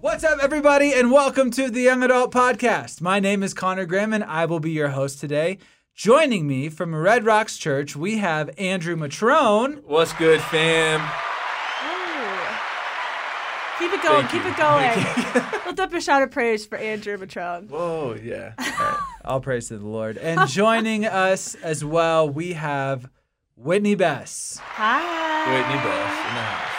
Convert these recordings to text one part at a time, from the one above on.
What's up, everybody, and welcome to the Young Adult Podcast. My name is Connor Grimm, and I will be your host today. Joining me from Red Rocks Church, we have Andrew Matrone. What's good, fam? Keep it going, Thank keep you. it going. Lift up a shout of praise for Andrew Matrone. Whoa, yeah. All praise to the Lord. And joining us as well, we have Whitney Bess. Hi. Whitney Best in the house.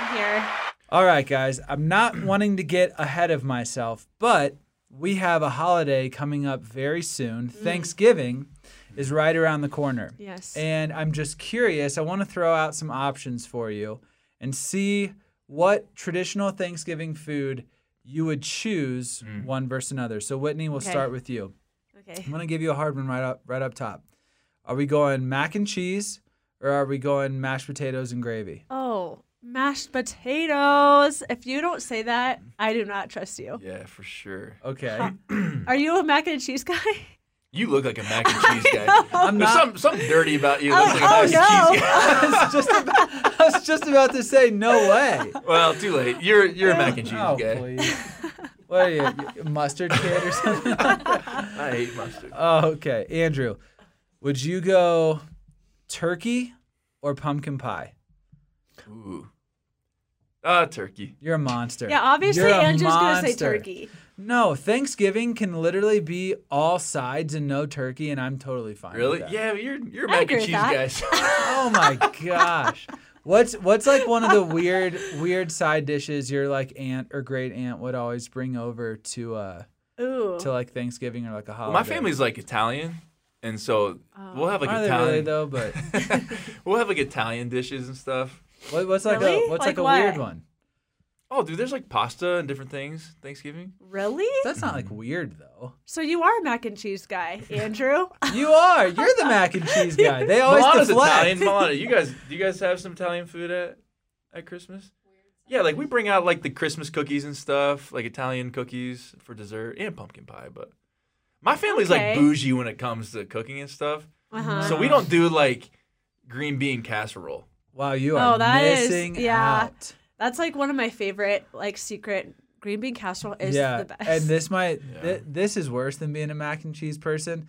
I'm here. All right, guys, I'm not wanting to get ahead of myself, but we have a holiday coming up very soon. Mm. Thanksgiving is right around the corner. Yes. And I'm just curious. I want to throw out some options for you and see what traditional Thanksgiving food you would choose mm. one versus another. So Whitney, we'll Okay. start with you. Okay. I'm gonna give you a hard one right up right up top. Are we going mac and cheese or are we going mashed potatoes and gravy? Oh, mashed potatoes. If you don't say that, I do not trust you. Yeah, for sure. Okay. Are you a mac and cheese guy? You look like a mac and cheese guy. I'm There's not. something, something dirty about you. Oh, Looks like a oh, mac no. and cheese guy. I was just about, I was just about to say no way. Well, too late. You're you're a mac and cheese oh, guy. please. What are you, you- mustard kid or something? I hate mustard. Oh, okay. Andrew, would you go turkey or pumpkin pie? Ooh. Ah, turkey. You're a monster. Yeah, obviously You're a Andrew's gonna say turkey. No, Thanksgiving can literally be all sides and no turkey, and I'm totally fine. with Really? that. Yeah, you're you're a I mac and cheese that. guy. Oh my gosh. What's what's like one of the weird weird side dishes your like aunt or great aunt would always bring over to uh Ooh. to like Thanksgiving or like a Well, holiday? my family's like Italian, and so we'll have like Are they Italian. really though? But we'll have like Italian dishes and stuff. What, what's like a what's like, Like a weird what? one? Oh, dude, there's like pasta and different things Thanksgiving. really? That's not like weird though. So you are a mac and cheese guy, Andrew? You are. You're the mac and cheese guy. They always Milana's deflect. Italian. Milana, you guys, do you guys have some Italian food at at Christmas? Yeah, like we bring out like the Christmas cookies and stuff, like Italian cookies for dessert and pumpkin pie. But my family's Okay. like bougie when it comes to cooking and stuff, Uh-huh. so we don't do like green bean casserole. Wow, you are Oh, that is- missing yeah. out. That's like one of my favorite like secret green bean casserole is yeah, the best. and this might Yeah. th- this is worse than being a mac and cheese person.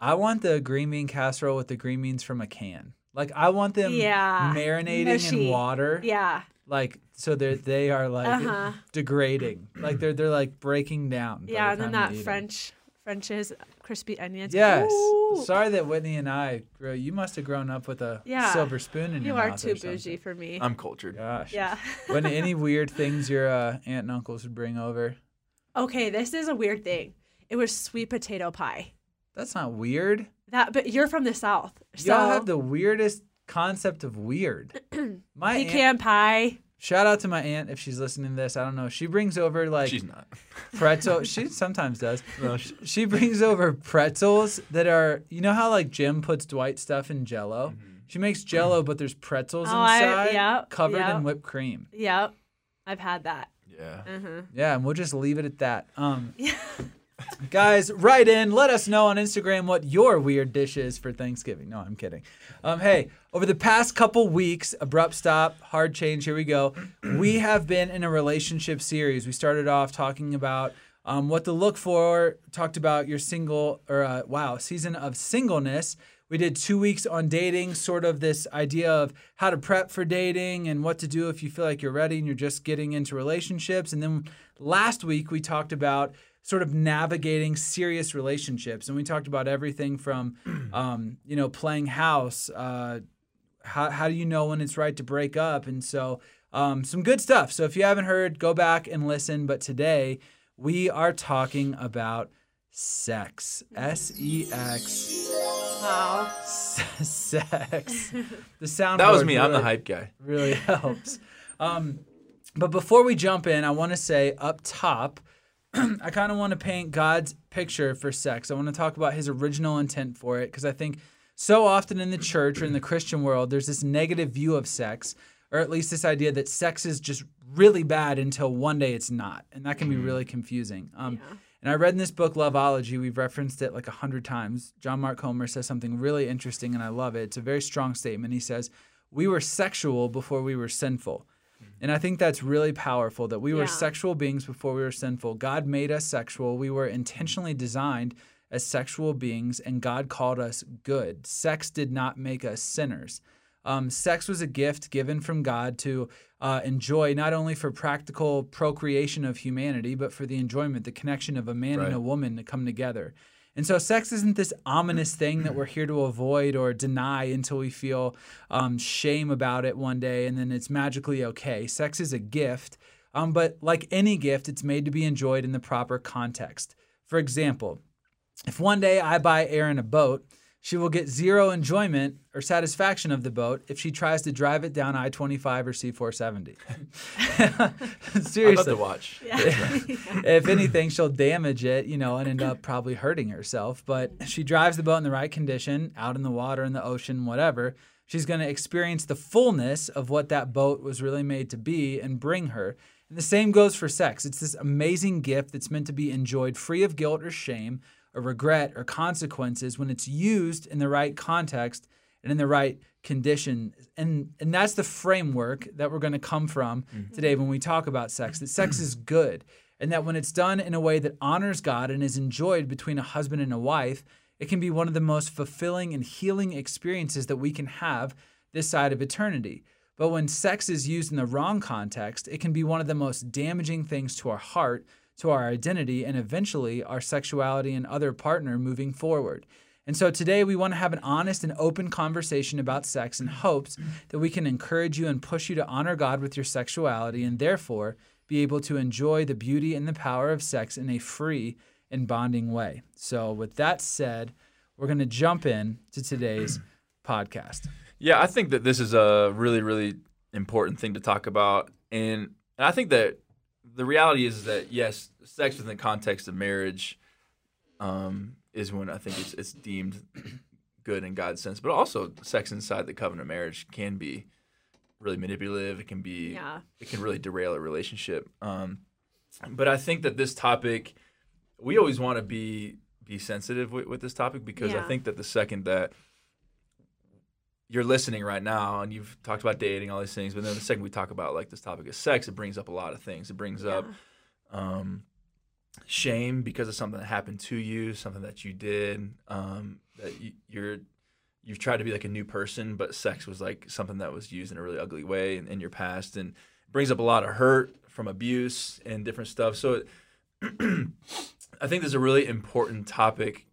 I want the green bean casserole with the green beans from a can. Like I want them Yeah, marinating in water. yeah. Like so they they are like Uh-huh. degrading. Like they're they're like breaking down. Yeah, the and then that eat 'em. French French's crispy onions. Yes. Ooh. Sorry that Whitney and I. grew- You must have grown up with a Yeah. silver spoon in You your are mouth. too or something. bougie for me. I'm cultured. Gosh. yeah. when any weird things your uh, aunt and uncles would bring over? okay, this is a weird thing. It was sweet potato pie. That's not weird. That, but you're from the south, so Y'all have the weirdest concept of weird. My aunt, pecan pie. Shout out to my aunt if she's listening to this. I don't know. She brings over like She's not. pretzel. she sometimes does. No, she- She brings over pretzels that are. You know how like Jim puts Dwight stuff in Jello. Mm-hmm. She makes Jello, but there's pretzels Oh, I- inside, yep, covered yep. in whipped cream. Yep, I've had that. yeah. Uh-huh. Yeah, and we'll just leave it at that. Um, guys, write in. Let us know on Instagram what your weird dish is for Thanksgiving. No, I'm kidding. Um, hey, over the past couple weeks, abrupt stop, hard change. Here we go. We have been in a relationship series. We started off talking about um, what to look for. Talked about your single or uh, wow season of singleness. We did two weeks on dating, sort of this idea of how to prep for dating and what to do if you feel like you're ready and you're just getting into relationships. And then last week we talked about sort of navigating serious relationships, and we talked about everything from, um, you know, playing house. Uh, how how do you know when it's right to break up? And so um, some good stuff. So if you haven't heard, go back and listen. But today we are talking about sex. S E X. Wow. Sex. The sound. That was me. I'm the hype guy. Really helps. Um, but before we jump in, I want to say up top, I kind of want to paint God's picture for sex. I want to talk about his original intent for it because I think so often in the church or in the Christian world, there's this negative view of sex, or at least this idea that sex is just really bad until one day it's not. And that can be really confusing. Um, And I read in this book, Loveology, we've referenced it like a hundred times. John Mark Comer says something really interesting, and I love it. It's a very strong statement. He says, We were sexual before we were sinful. And I think that's really powerful that we were sexual beings before we were sinful. God made us sexual. We were intentionally designed as sexual beings, and God called us good. Sex did not make us sinners. Um, sex was a gift given from God to uh, enjoy not only for practical procreation of humanity, but for the enjoyment, the connection of a man Right. and a woman to come together. And so, sex isn't this ominous thing that we're here to avoid or deny until we feel um, shame about it one day and then it's magically okay. Sex is a gift, um, but like any gift, it's made to be enjoyed in the proper context. For example, if one day I buy Erin a boat, she will get zero enjoyment or satisfaction of the boat if she tries to drive it down I 25 or C 470. I'd love Seriously. to watch. if anything, she'll damage it, you know, and end up probably hurting herself. But if she drives the boat in the right condition, out in the water, in the ocean, whatever, she's going to experience the fullness of what that boat was really made to be and bring her. And the same goes for sex. It's this amazing gift that's meant to be enjoyed free of guilt or shame or regret or consequences when it's used in the right context and in the right condition. And and that's the framework that we're going to come from mm-hmm. today when we talk about sex. That sex is good and that when it's done in a way that honors God and is enjoyed between a husband and a wife, it can be one of the most fulfilling and healing experiences that we can have this side of eternity. But when sex is used in the wrong context, it can be one of the most damaging things to our heart, to our identity, and eventually our sexuality and other partner moving forward. And so today we want to have an honest and open conversation about sex in hopes that we can encourage you and push you to honor God with your sexuality and therefore be able to enjoy the beauty and the power of sex in a free and bonding way. So, with that said, we're going to jump in to today's podcast. Yeah, I think that this is a really, really important thing to talk about, and, and I think that the reality is that yes, sex within the context of marriage um, is when I think it's, it's deemed good in God's sense, but also sex inside the covenant of marriage can be really manipulative. It can be, Yeah. it can really derail a relationship. Um, but I think that this topic, we always want to be be sensitive with, with this topic because I think that the second that you're listening right now and you've talked about dating, all these things, but then the second we talk about like this topic of sex, it brings up a lot of things. It brings up um, shame because of something that happened to you, something that you did, um, that you, you're you've tried to be like a new person, but sex was like something that was used in a really ugly way in, in your past, and brings up a lot of hurt from abuse and different stuff. So, it, I think there's a really important topic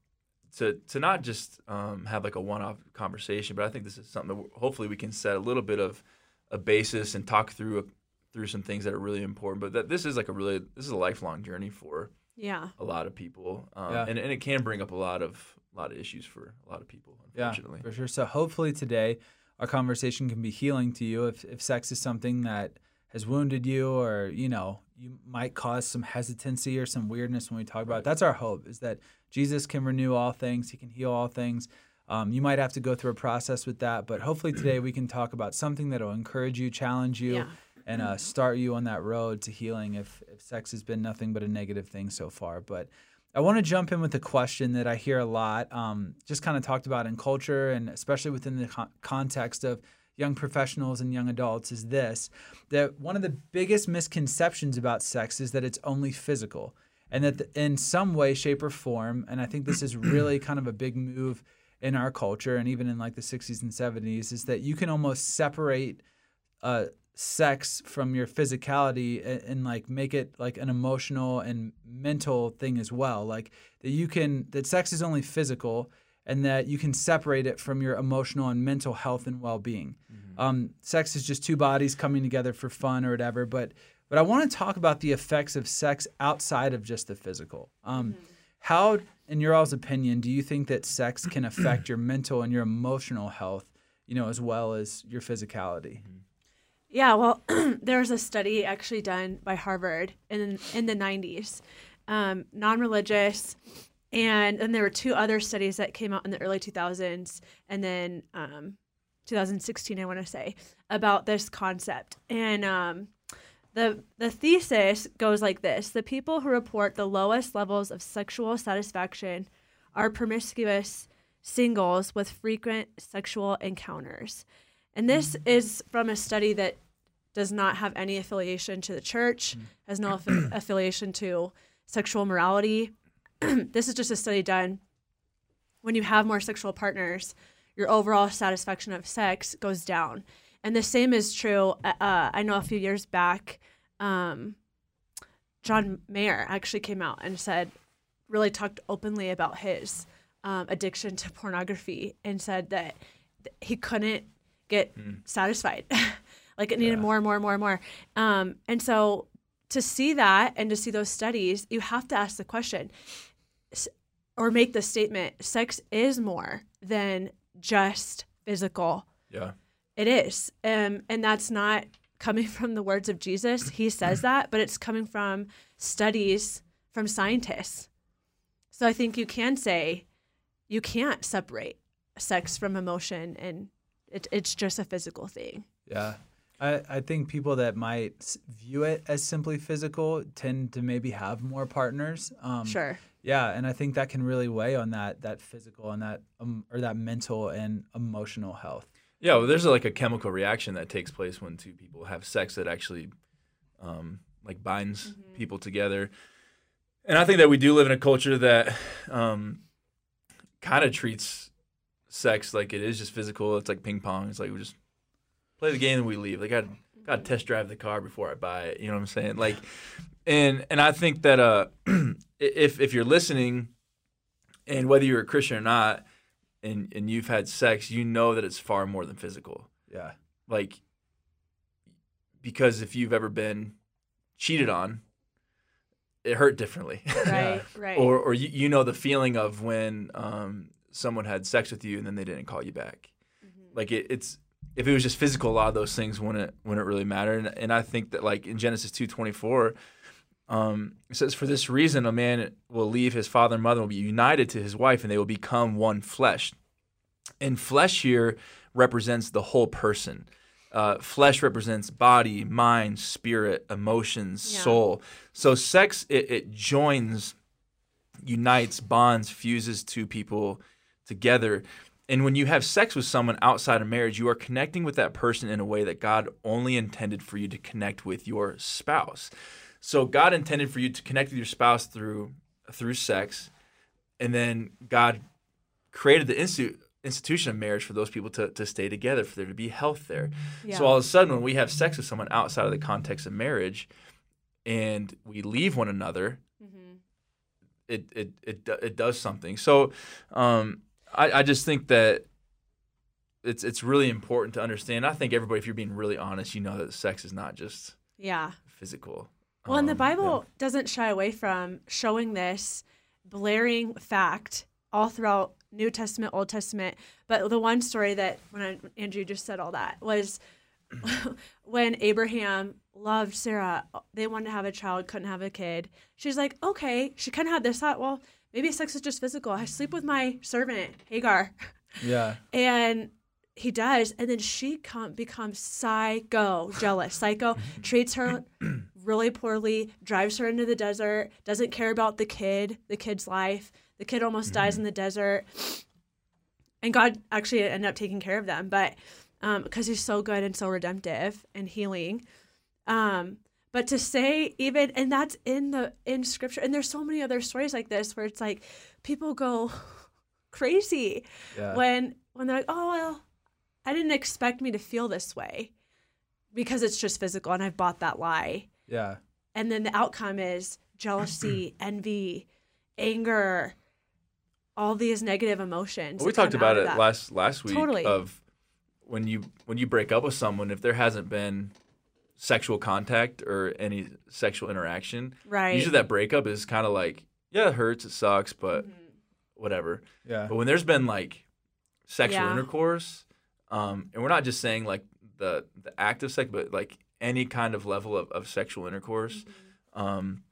to to not just um, have like a one-off conversation, but I think this is something that hopefully we can set a little bit of a basis and talk through through some things that are really important. But that this is like a really this is a lifelong journey for Yeah. a lot of people, um, Yeah. and and it can bring up a lot of a lot of issues for a lot of people. Unfortunately, Yeah, for sure. So hopefully today our conversation can be healing to you. If if sex is something that has wounded you, or you know, you might cause some hesitancy or some weirdness when we talk about it. That's our hope is that Jesus can renew all things. He can heal all things. Um, you might have to go through a process with that, but hopefully today we can talk about something that will encourage you, challenge you, Yeah. and uh, start you on that road to healing. If if sex has been nothing but a negative thing so far, but I want to jump in with a question that I hear a lot, um, just kind of talked about in culture and especially within the con- context of young professionals and young adults is this that one of the biggest misconceptions about sex is that it's only physical and that the, in some way, shape, or form, and I think this is really kind of a big move in our culture and even in like the 60s and 70s, is that you can almost separate uh, sex from your physicality and, and like make it like an emotional and mental thing as well. Like that you can that sex is only physical and that you can separate it from your emotional and mental health and well-being. Um, sex is just two bodies coming together for fun or whatever but but i want to talk about the effects of sex outside of just the physical. Um, how in your all's opinion do you think that sex can affect your mental and your emotional health you know as well as your physicality? Yeah, well, there was a study actually done by Harvard in in the 90s, um, non-religious, and then there were two other studies that came out in the early 2000s, and then um, 2016, I want to say, about this concept. And um, the the thesis goes like this: the people who report the lowest levels of sexual satisfaction are promiscuous singles with frequent sexual encounters. And this is from a study that does not have any affiliation to the church, hmm. has no affi- affiliation to sexual morality. this is just a study done when you have more sexual partners, your overall satisfaction of sex goes down. And the same is true. Uh, I know a few years back, um, John Mayer actually came out and said, really talked openly about his um, addiction to pornography and said that th- he couldn't get satisfied. like it needed more and more and more and more. Um, and so to see that and to see those studies, you have to ask the question s- or make the statement sex is more than just physical. Yeah. It is. Um, and that's not coming from the words of Jesus. He says that, but it's coming from studies from scientists. So I think you can say you can't separate sex from emotion and it, it's just a physical thing. Yeah. I, I think people that might view it as simply physical tend to maybe have more partners. Um, Sure. Yeah, and I think that can really weigh on that that physical and that um, or that mental and emotional health. Yeah, well, there's like a chemical reaction that takes place when two people have sex that actually, um, like binds people together. And I think that we do live in a culture that, um, kind of treats sex like it is just physical. It's like ping pong. It's like we just play the game and we leave. Like I got to test drive the car before I buy it. You know what I'm saying? Like, and and I think that uh, if if you're listening, and whether you're a Christian or not, and and you've had sex, you know that it's far more than physical. Yeah. Like because if you've ever been cheated on, it hurt differently. Right. Right. or or you, you know the feeling of when um, someone had sex with you and then they didn't call you back. Like it, it's if it was just physical, a lot of those things wouldn't wouldn't really matter. And, and I think that like in Genesis two twenty four. Um, it says, For this reason, a man will leave his father and mother, and will be united to his wife, and they will become one flesh. And flesh here represents the whole person. Uh, flesh represents body, mind, spirit, emotions, Yeah. soul. So sex, it, it joins, unites, bonds, fuses two people together. And when you have sex with someone outside of marriage, you are connecting with that person in a way that God only intended for you to connect with your spouse. So God intended for you to connect with your spouse through through sex, and then God created the institu- institution of marriage for those people to, to stay together, for there to be health there. Yeah. So all of a sudden, when we have sex with someone outside of the context of marriage, and we leave one another, Mhm. it it it it does something. So, um, I I just think that it's it's really important to understand. I think everybody, if you're being really honest, you know that sex is not just Yeah. physical. Well, and the Um, Bible doesn't shy away from showing this blaring fact all throughout New Testament, Old Testament. But the one story that when I, Andrew just said all that was when Abraham loved Sarah. They wanted to have a child, couldn't have a kid. She's like, okay. She kind of had this thought. Well, maybe sex is just physical. I sleep with my servant Hagar. Yeah. And he does, and then she come, becomes psycho jealous. Psycho treats her really poorly, drives her into the desert, doesn't care about the kid, the kid's life. The kid almost dies in the desert, and God actually ended up taking care of them, but because he's so good and so redemptive and healing. Um, but to say even, and that's in the in scripture, and there's so many other stories like this where it's like people go crazy Yeah. when when they're like, oh well, I didn't expect me to feel this way because it's just physical, and I've bought that lie. Yeah. And then the outcome is jealousy, envy, anger, all these negative emotions. Well, we talked about it that. last last week Totally. of when you when you break up with someone if there hasn't been sexual contact or any sexual interaction right. usually that breakup is kind of like yeah it hurts it sucks but Mhm. whatever Yeah. but when there's been like sexual Yeah. intercourse um, and we're not just saying like the the act of sex but like any kind of level of, of sexual intercourse Mm-hmm. um,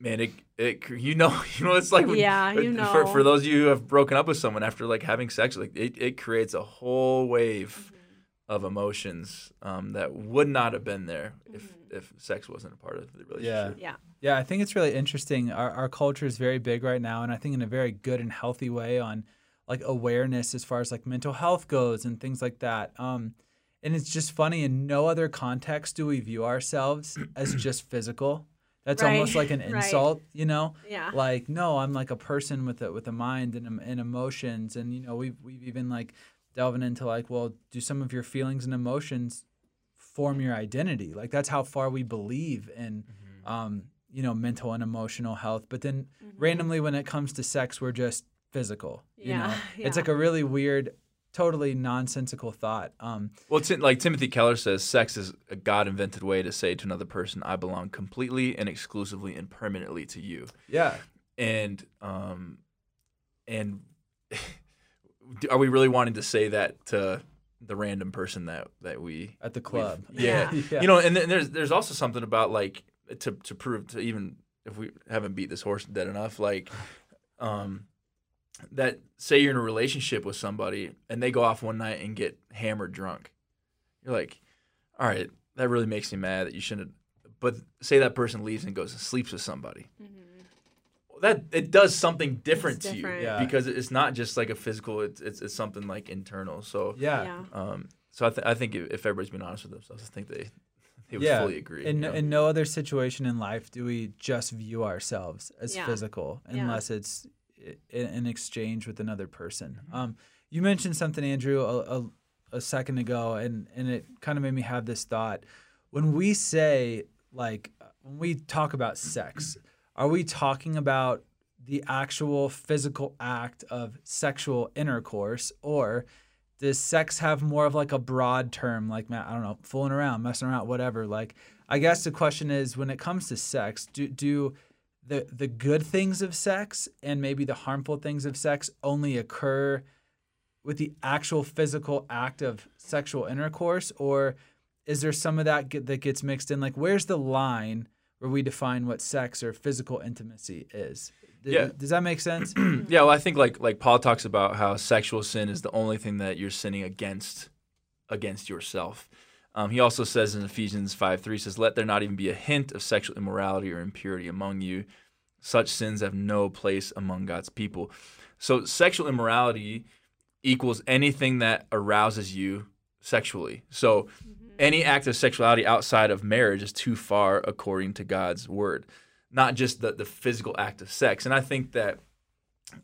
man, it it you know you know it's like when- Yeah, you for know. for for those of you who have broken up with someone after like having sex, like it, it creates a whole wave Mm-hmm. of emotions um, that would not have been there if Mm-hmm. if sex wasn't a part of the relationship. Yeah. Yeah, I think it's really interesting. Our, our culture is very big right now, and I think in a very good and healthy way on like awareness as far as like mental health goes and things like that. Um, and it's just funny. In no other context do we view ourselves as just physical. That's Right, almost like an right. insult, you know. Yeah. Like, no, I'm like a person with a with a mind and, um, and emotions, and you know, we've we've even like delving into like, well, do some of your feelings and emotions form your identity? Like that's how far we believe in, mm-hmm. um, you know, mental and emotional health. But then mm-hmm. randomly, when it comes to sex, we're just physical. You Yeah, know, it's like a really weird, totally nonsensical thought. Um, Well, it's like Timothy Keller says, sex is a God invented way to say to another person, "I belong completely and exclusively and permanently to you." yeah, and um and are we really wanting to say that to the random person that that we at the club. yeah. Yeah. you know and then there's there's also something about like to to prove to even if we haven't beat this horse dead enough like um that say you're in a relationship with somebody and they go off one night and get hammered drunk you're like all right that really makes me mad that you shouldn't but say that person leaves and goes and sleeps with somebody that it does something different It's to you. Yeah. because it's not just like a physical it's it's, it's something like internal so yeah. Yeah. um so i, th- I think if, if everybody's being honest with themselves i think they they would yeah. fully agree In, you know? in no other situation in life do we just view ourselves as Yeah. physical Yeah. unless it's in exchange with another person. Um, you mentioned something, Andrew, a, a, a second ago, and, and it kind of made me have this thought. When we say, like, when we talk about sex, are we talking about the actual physical act of sexual intercourse, or does sex have more of like a broad term, like I don't know, fooling around, messing around, whatever? Like, I guess the question is, when it comes to sex, do do the the good things of sex and maybe the harmful things of sex only occur with the actual physical act of sexual intercourse, or is there some of that get, that gets mixed in? Like, where's the line where we define what sex or physical intimacy is? Yeah. Does that make sense? yeah well i think like like paul talks about how sexual sin is the only thing that you're sinning against against yourself um, he also says in ephesians 5 3 says let there not even be a hint of sexual immorality or impurity among you such sins have no place among god's people so sexual immorality equals anything that arouses you sexually so any act of sexuality outside of marriage is too far according to god's word not just the, the physical act of sex and i think that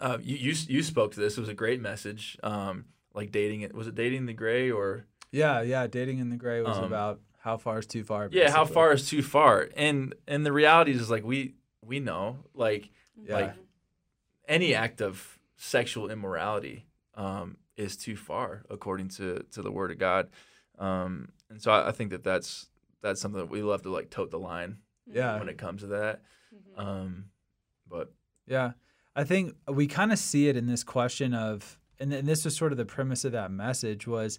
uh, you, you you spoke to this. It was a great message. Um, like dating it was it dating the gray or yeah, yeah. Dating in the gray was Um, about how far is too far. yeah how far is too far and and the reality is like we we know like Yeah. like any act of sexual immorality um, is too far according to to the word of God um, and so I, I think that that's that's something that we love to like tote the line Yeah. when it comes to that um, but Yeah. I think we kind of see it in this question of, and, and this was sort of the premise of that message was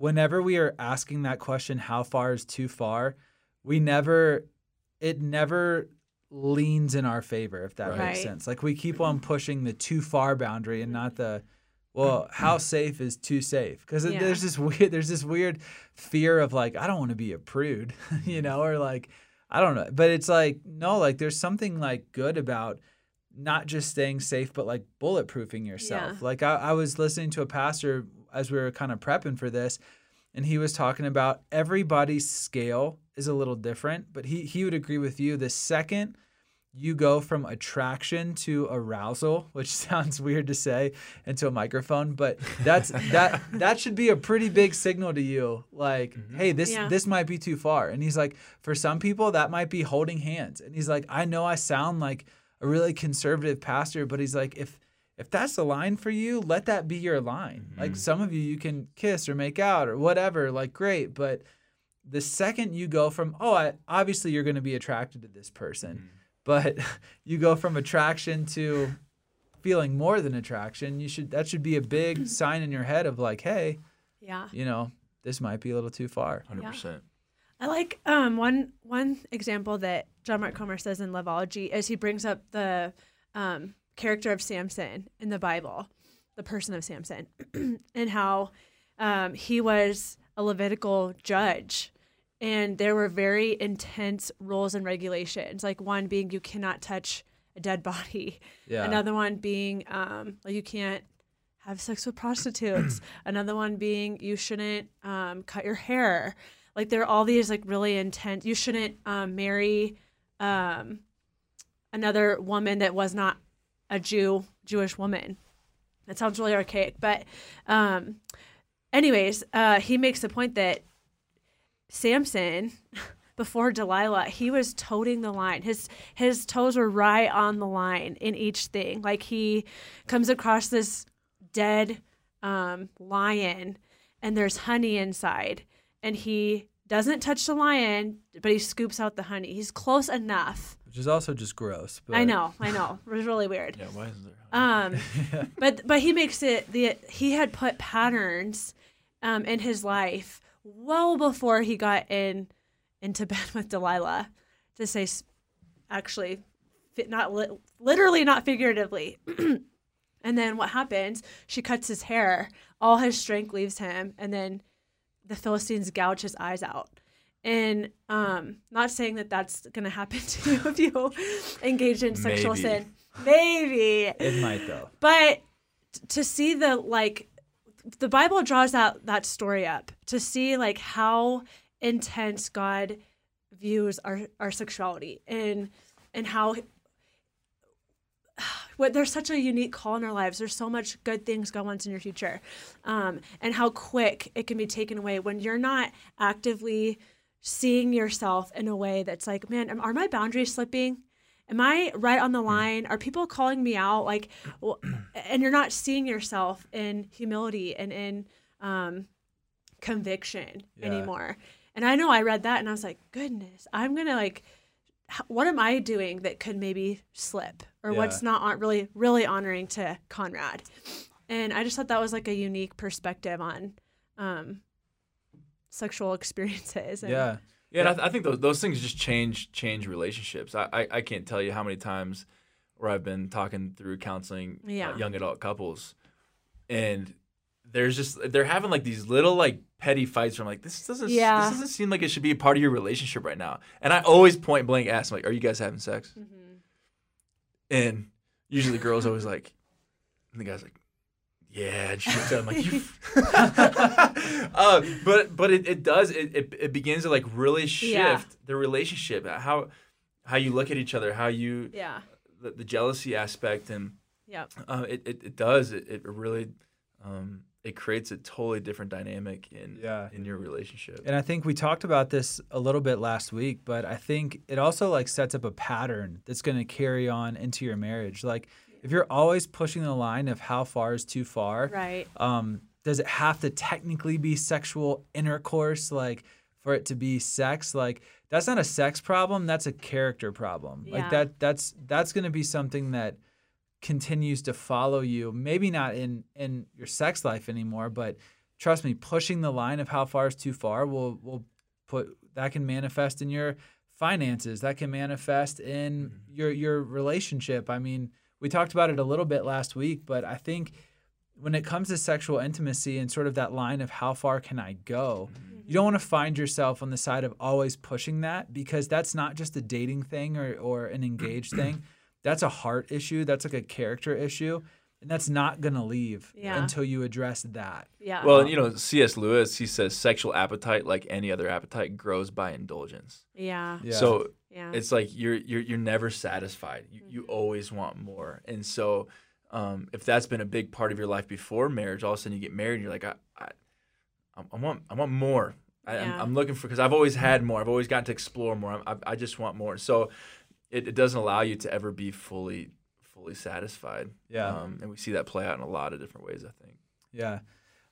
whenever we are asking that question, how far is too far, we never, it never leans in our favor, if that Right. makes sense. Like we keep on pushing the too far boundary and not the, well, how safe is too safe? Because Yeah. there's this weird, there's this weird fear of like, I don't want to be a prude, you know, or like, I don't know. But it's like, no, like there's something like good about not just staying safe, but like bulletproofing yourself. Yeah. Like I, I was listening to a pastor as we were kind of prepping for this, and he was talking about everybody's scale is a little different, but he he would agree with you. The second you go from attraction to arousal, which sounds weird to say into a microphone, but that's that that should be a pretty big signal to you. Like, mm-hmm. hey, this Yeah. this might be too far. And he's like, for some people that might be holding hands. And he's like, I know I sound like a really conservative pastor, but he's like, if if that's the line for you, let that be your line. Like some of you you can kiss or make out or whatever, like great, but the second you go from oh, I, obviously you're going to be attracted to this person, but you go from attraction to feeling more than attraction, you should that should be a big sign in your head of like, hey, Yeah. you know, this might be a little too far. 100%. I like um one one example that John Mark Comer says in Loveology is he brings up the um, character of Samson in the Bible, the person of Samson, and how um, he was a Levitical judge. And there were very intense rules and regulations, like one being you cannot touch a dead body, Yeah. another one being um, like you can't have sex with prostitutes, another one being you shouldn't um, cut your hair. Like there are all these like really intense. You shouldn't um, marry um, another woman that was not a Jew, Jewish woman. That sounds really archaic, but um, anyways, uh, he makes the point that Samson, before Delilah, he was toting the line. His his toes were right on the line in each thing. Like he comes across this dead um, lion, and there's honey inside, and he doesn't touch the lion, but he scoops out the honey. He's close enough. Which is also just gross. But I know, I know. It was really weird. Yeah, why isn't there? Um, but but he makes it the he had put patterns um, in his life well before he got in into bed with Delilah. To say, actually, fi- not li- literally, not figuratively. and then what happens? She cuts his hair. All his strength leaves him, and then the Philistines gouge his eyes out. And um, not saying that that's going to happen to you if you engage in sexual Maybe. sin. Maybe. it might though. But to see the like the Bible draws that that story up to see like how intense God views our our sexuality and and how what there's such a unique call in our lives. There's so much good things God wants in your future, um, and how quick it can be taken away when you're not actively seeing yourself in a way that's like, man, am- are my boundaries slipping? Am I right on the line? Are people calling me out? Like, and you're not seeing yourself in humility and in um, conviction Yeah. anymore. And I know I read that and I was like, goodness, I'm gonna like, what am I doing that could maybe slip or Yeah. what's not really really honoring to Conrad? And I just thought that was like a unique perspective on um, sexual experiences. And, Yeah. Yeah, and I, th- I think those, those things just change change relationships. I, I, I can't tell you how many times where I've been talking through counseling uh, young adult couples, and there's just they're having like these little like petty fights. Where I'm like, this doesn't Yeah. this doesn't seem like it should be a part of your relationship right now. And I always point blank ask them like, are you guys having sex? Mm-hmm. And usually the girl's always like, and the guy's like, yeah, and she looks at him like, you. uh, but but it, it does it, it it begins to like really shift Yeah. the relationship how how you look at each other how you Yeah. the, the jealousy aspect and yeah uh, it, it it does it, it really um it creates a totally different dynamic in Yeah. in your relationship And I think we talked about this a little bit last week, but I think it also like sets up a pattern that's going to carry on into your marriage. Like if you're always pushing the line of how far is too far, Right. um, does it have to technically be sexual intercourse like for it to be sex? Like that's not a sex problem that's a character problem. Like that that's that's going to be something that continues to follow you maybe not in in your sex life anymore but trust me pushing the line of how far is too far will will put that can manifest in your finances that can manifest in your your relationship. I mean we talked about it a little bit last week but i think when it comes to sexual intimacy and sort of that line of how far can I go, mm-hmm. you don't want to find yourself on the side of always pushing that because that's not just a dating thing or, or an engaged thing. That's a heart issue. That's like a character issue. And that's not going to leave Yeah. until you address that. Yeah. well you know cs lewis he says sexual appetite like any other appetite grows by indulgence yeah. Yeah. so Yeah. it's like you're you're you're never satisfied. You you Mm-hmm. always want more. And so um, if that's been a big part of your life before marriage, all of a sudden you get married and you're like, I I, I- I want I want more. I, I'm, Yeah. I'm looking for because I've always had more. I've always gotten to explore more. I, I just want more. So it, it doesn't allow you to ever be fully fully satisfied. Yeah. Um, and we see that play out in a lot of different ways. I think. Yeah.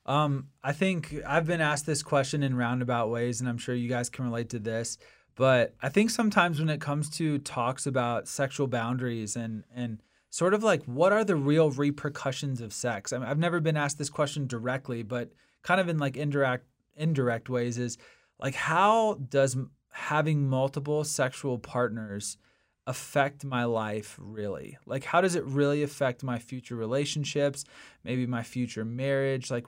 Um, I think I've been asked this question in roundabout ways, and I'm sure you guys can relate to this. But I think sometimes when it comes to talks about sexual boundaries and and sort of like what are the real repercussions of sex? I mean, I've never been asked this question directly, but kind of in like indirect indirect ways is like how does having multiple sexual partners affect my life really? Like, how does it really affect my future relationships, maybe my future marriage? Like,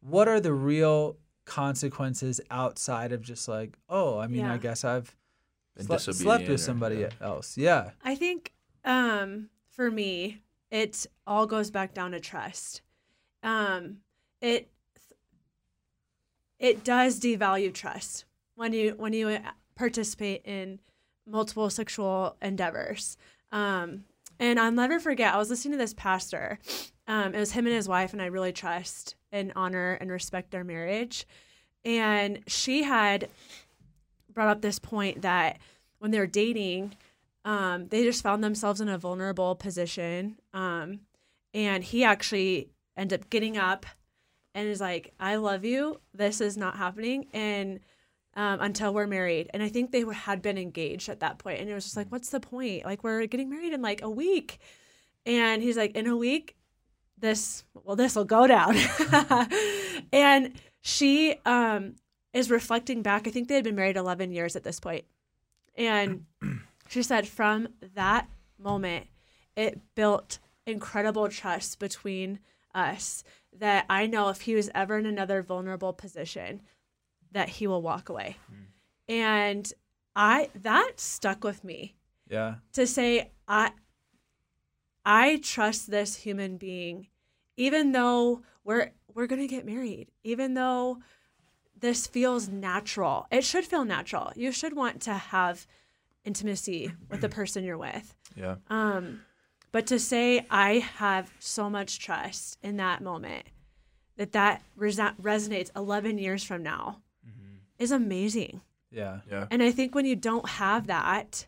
what are the real consequences outside of just like, oh, I mean, I guess I've sle- slept disobedient with or- somebody yeah. else. Yeah. I think um, for me, it all goes back down to trust. Um, it it does devalue trust when you when you participate in multiple sexual endeavors. Um, and I'll never forget. I was listening to this pastor. Um, it was him and his wife, and I really trust and honor and respect their marriage. And she had brought up this point that when they're dating, um, they just found themselves in a vulnerable position. Um, and he actually ended up getting up and is like, I love you. This is not happening. And um, until we're married. And I think they had been engaged at that point. And it was just like, what's the point? Like, we're getting married in like a week. And he's like, in a week, this, well, this will go down. and she um, is reflecting back. I think they had been married 11 years at this point. And she said, from that moment, it built incredible trust between us that I know if he was ever in another vulnerable position, that he will walk away. And I that stuck with me Yeah. to say I I trust this human being even though we're we're going to get married, even though this feels natural. It should feel natural. You should want to have intimacy with the person you're with. Yeah. Um, but to say I have so much trust in that moment that that resa- resonates 11 years from now is amazing. Yeah. Yeah. And I think when you don't have that,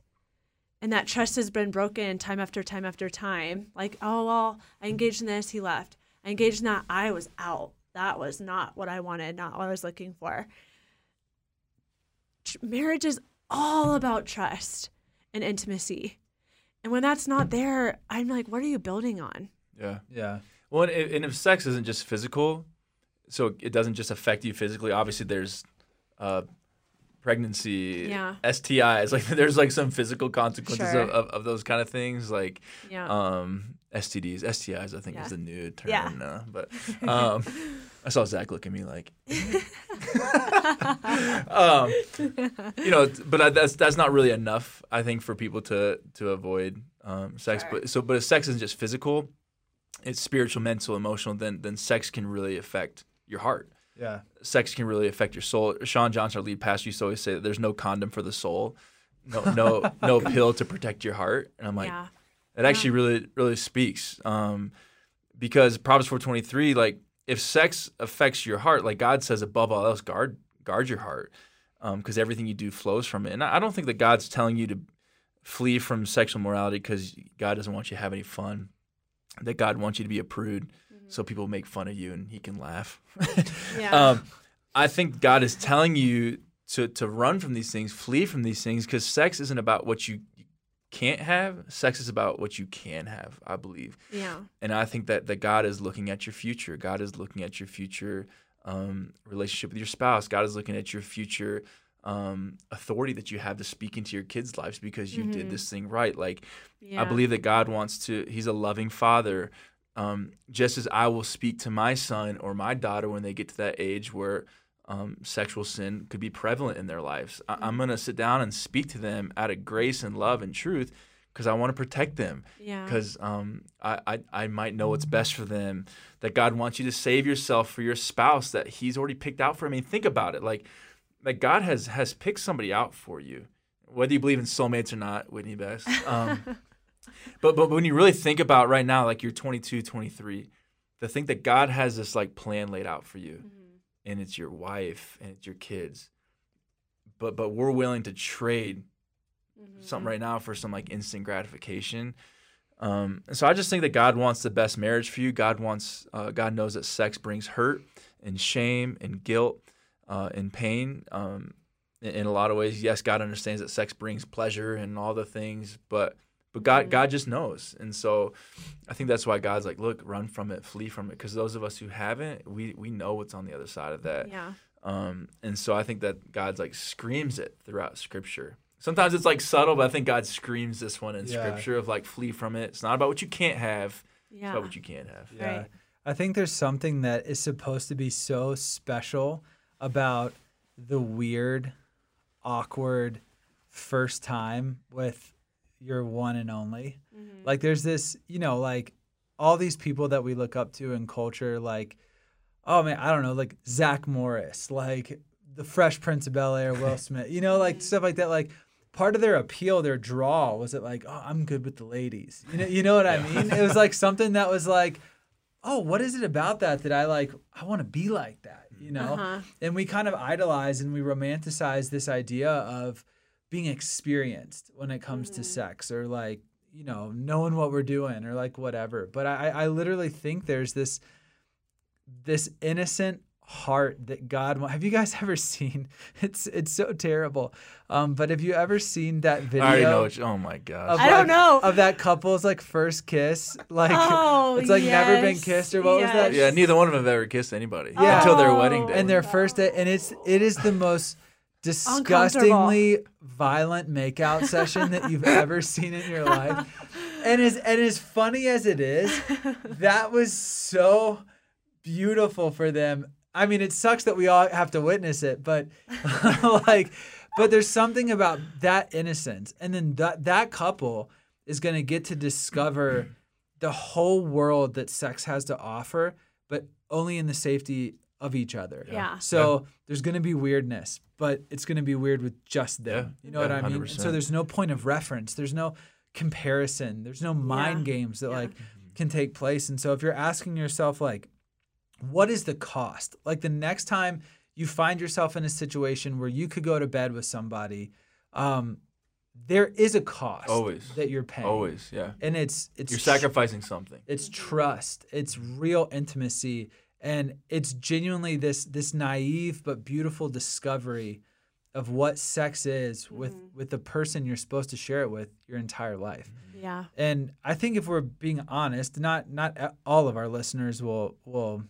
and that trust has been broken time after time after time, like, oh, well, I engaged in this, he left. I engaged in that, I was out. That was not what I wanted, not what I was looking for. Tr- Marriage is all about trust and intimacy. And when that's not there, I'm like, what are you building on? Yeah. Yeah. Well, and if, and if sex isn't just physical, so it doesn't just affect you physically. Obviously, there's uh, pregnancy, Yeah. STIs. Like there's like some physical consequences Sure. of, of, of those kind of things. Like Yeah. um, STDs, STIs. I think Yeah. is the new term Yeah. now. But um, I saw Zach look at me like, um, you know, but that's that's not really enough. I think for people to to avoid um, sex. Sure. But so, but if sex isn't just physical, it's spiritual, mental, emotional. Then then sex can really affect your heart. Yeah. Sex can really affect your soul. Shawn Johnson, our lead pastor, used to always say that there's no condom for the soul, no no no pill to protect your heart. And I'm like, yeah. it actually really really speaks um, because Proverbs 4:23 like if sex affects your heart like God says above all else guard guard your heart because everything you do flows from it and I I don't think that God's telling you to flee from sexual morality because God doesn't want you to have any fun that God wants you to be a prude so people make fun of you and he can laugh Yeah. um, I think God is telling you to to run from these things, flee from these things, because sex isn't about what you can't have. Sex is about what you can have. I believe, yeah. and I think that that God is looking at your future. God is looking at your future um, relationship with your spouse. God is looking at your future um, authority that you have to speak into your kids' lives because you did Mhm. this thing right. Like Yeah. I believe that God wants to, He's a loving father. Um, just as I will speak to my son or my daughter when they get to that age where um, sexual sin could be prevalent in their lives, I- I'm going to sit down and speak to them out of grace and love and truth because I want to protect them Yeah. because um, I, I, I might know what's best for them. That God wants you to save yourself for your spouse that He's already picked out for. I mean, think about it. Like, like God has has picked somebody out for you, whether you believe in soulmates or not, Whitney Best. Um, but but when you really think about right now, like you're 22, 23, to think that God has this like plan laid out for you, and it's your wife and it's your kids. But but we're willing to trade something right now for some like instant gratification. Um, and so I just think that God wants the best marriage for you. God wants, uh, God knows that sex brings hurt and shame and guilt uh, and pain. Um, in, in a lot of ways, yes, God understands that sex brings pleasure and all the things, but but God. God just knows, and so I think that's why God's like, look, run from it, flee from it, because those of us who haven't, we we know what's on the other side of that. Yeah. Um, and so I think that God's like screams it throughout Scripture. Sometimes it's like subtle, but I think God screams this one in Yeah. Scripture of like flee from it. It's not about what you can't have; it's Yeah. about what you can't have. Yeah. Right. I think there's something that is supposed to be so special about the weird, awkward first time with your one and only. Like there's this, you know, like all these people that we look up to in culture, like, oh man, I don't know, like Zach Morris, like the Fresh Prince of Bel Air, Will Smith, you know, like stuff like that. Like part of their appeal, their draw was it like, oh, I'm good with the ladies. You know, you know what I mean? It was like something that was like, oh, what is it about that that I like? I want to be like that, you know? Uh-huh. And we kind of idolize and we romanticize this idea of being experienced when it comes to sex or like, you know, knowing what we're doing or like whatever. But I, I literally think there's this this innocent heart that God have you guys ever seen it's it's so terrible um but have you ever seen that video I already know. What you, oh my gosh! of I don't know. of that couple's like first kiss like Oh, it's like never been kissed or what was that yeah, neither one of them have ever kissed anybody Yeah. until their wedding Oh. day. and their first day and it's it is the most disgustingly violent makeout session that you've ever seen in your life. And as and as funny as it is that was so beautiful for them. I mean it sucks that we all have to witness it but like but there's something about that innocence. And then that that couple is going to get to discover the whole world that sex has to offer but only in the safety of each other Yeah. so there's going to be weirdness but it's going to be weird with just them Yeah. you know what Yeah, i mean And so there's no point of reference there's no comparison there's no mind Yeah. games that Yeah. like can take place and so if you're asking yourself like what is the cost like the next time you find yourself in a situation where you could go to bed with somebody um there is a cost Always. that you're paying always, yeah. and it's it's You're tr- sacrificing something. it's trust it's real intimacy and it's genuinely this this naive but beautiful discovery of what sex is with with the person you're supposed to share it with your entire life Yeah. and I think if we're being honest, not not all of our listeners will will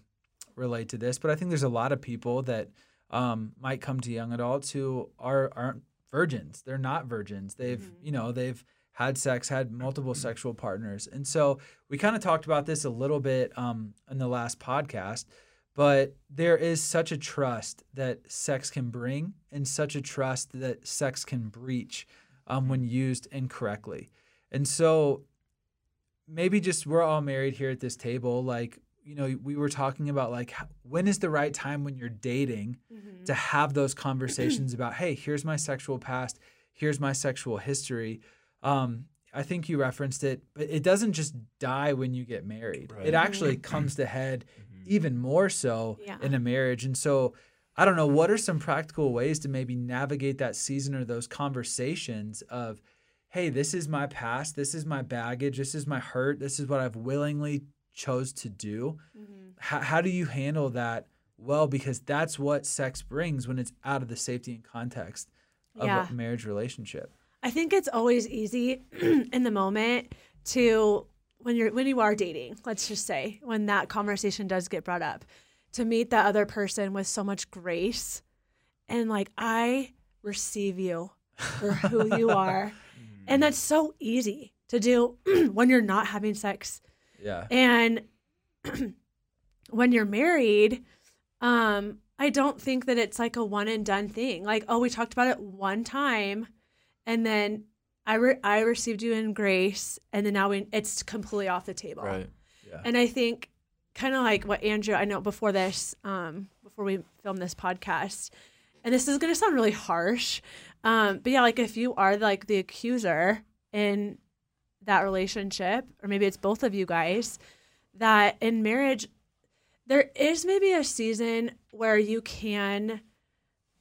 relate to this, but I think there's a lot of people that um, might come to young adults who are aren't virgins. They're not virgins. They've you know they've had sex, had multiple sexual partners, and so we kind of talked about this a little bit um, in the last podcast. But there is such a trust that sex can bring, and such a trust that sex can breach um, when used incorrectly. And so maybe just we're all married here at this table. Like, you know, we were talking about like when is the right time when you're dating to have those conversations about, hey, here's my sexual past, here's my sexual history. Um, I think you referenced it, but it doesn't just die when you get married. Right. It actually comes to head even more so Yeah. in a marriage. And so I don't know, what are some practical ways to maybe navigate that season or those conversations of, hey, this is my past, this is my baggage, this is my hurt, this is what I've willingly chose to do. How, how do you handle that well? Because that's what sex brings when it's out of the safety and context of Yeah. a marriage relationship. I think it's always easy in the moment to when you're when you are dating, let's just say, when that conversation does get brought up, to meet that other person with so much grace and like I receive you for who you are. And that's so easy to do when you're not having sex. Yeah. And when you're married, um, I don't think that it's like a one and done thing. Like, oh, we talked about it one time, and then I re- I received you in grace, and then now we, it's completely off the table. Right. And I think kind of like what Andrew, I know before this, um, before we filmed this podcast, and this is going to sound really harsh, um, but yeah, like if you are like the accuser in that relationship, or maybe it's both of you guys, that in marriage, there is maybe a season where you can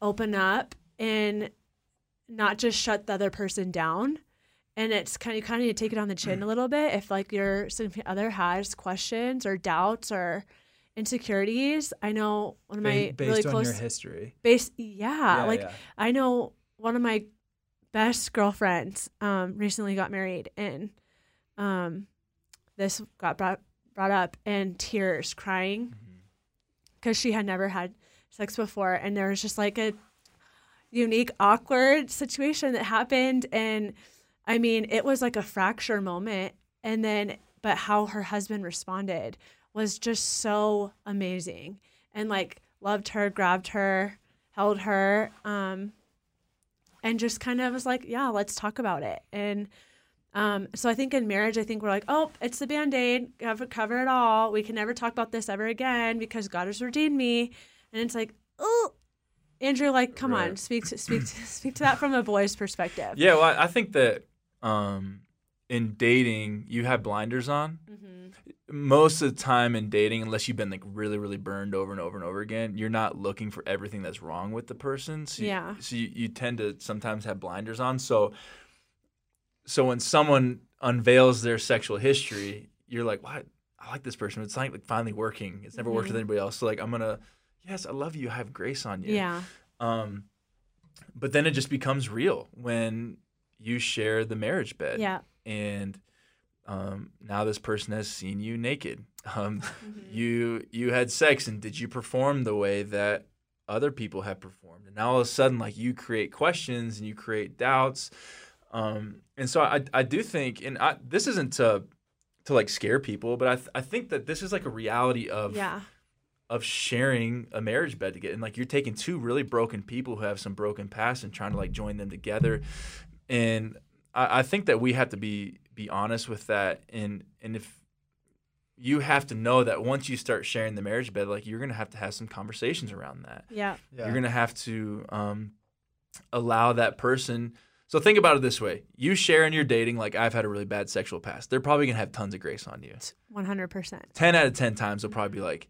open up and not just shut the other person down. And it's kind of kind of need to take it on the chin a little bit if like your significant other has questions or doubts or insecurities. I know one of my Ba- based really on close your history. base yeah, like yeah. I know one of my best girlfriends um, recently got married, and um, this got brought brought up, and tears, crying, because she had never had sex before, and there was just like a unique, awkward situation that happened. And I mean, it was like a fracture moment. And then, but how her husband responded was just so amazing and like loved her, grabbed her, held her, um, and just kind of was like, yeah, let's talk about it. And um, so I think in marriage, I think we're like, oh, it's the band aid, cover, cover it all. We can never talk about this ever again because God has redeemed me. And it's like, oh, Andrew, like, come on, speak to speak to, speak to that from a boy's perspective. Yeah, well, I I think that um, in dating, you have blinders on. Mm-hmm. Most of the time in dating, unless you've been like really, really burned over and over and over again, you're not looking for everything that's wrong with the person. So you, Yeah. So you, you tend to sometimes have blinders on. So, so when someone unveils their sexual history, you're like, "What? I like this person. It's like, like finally working. It's never worked with anybody else. So like, I'm gonna, yes, I love you. I have grace on you. Yeah. Um, but then it just becomes real when you share the marriage bed. Yeah. And um, now this person has seen you naked. Um, Mm-hmm. You you had sex, and did you perform the way that other people have performed? And now all of a sudden, like you create questions and you create doubts. Um, and so I I do think, and I, this isn't to to like scare people, but I th- I think that this is like a reality of Yeah. Of sharing a marriage bed together. And like you're taking two really broken people who have some broken past and trying to like join them together. And I, I think that we have to be be honest with that. And and if you have to know that once you start sharing the marriage bed, like you're gonna have to have some conversations around that. Yeah. Yeah. You're gonna have to um, allow that person. So think about it this way: you share in your dating, like I've had a really bad sexual past. They're probably gonna have tons of grace on you. One hundred percent. 10 out of 10 times they'll probably be like,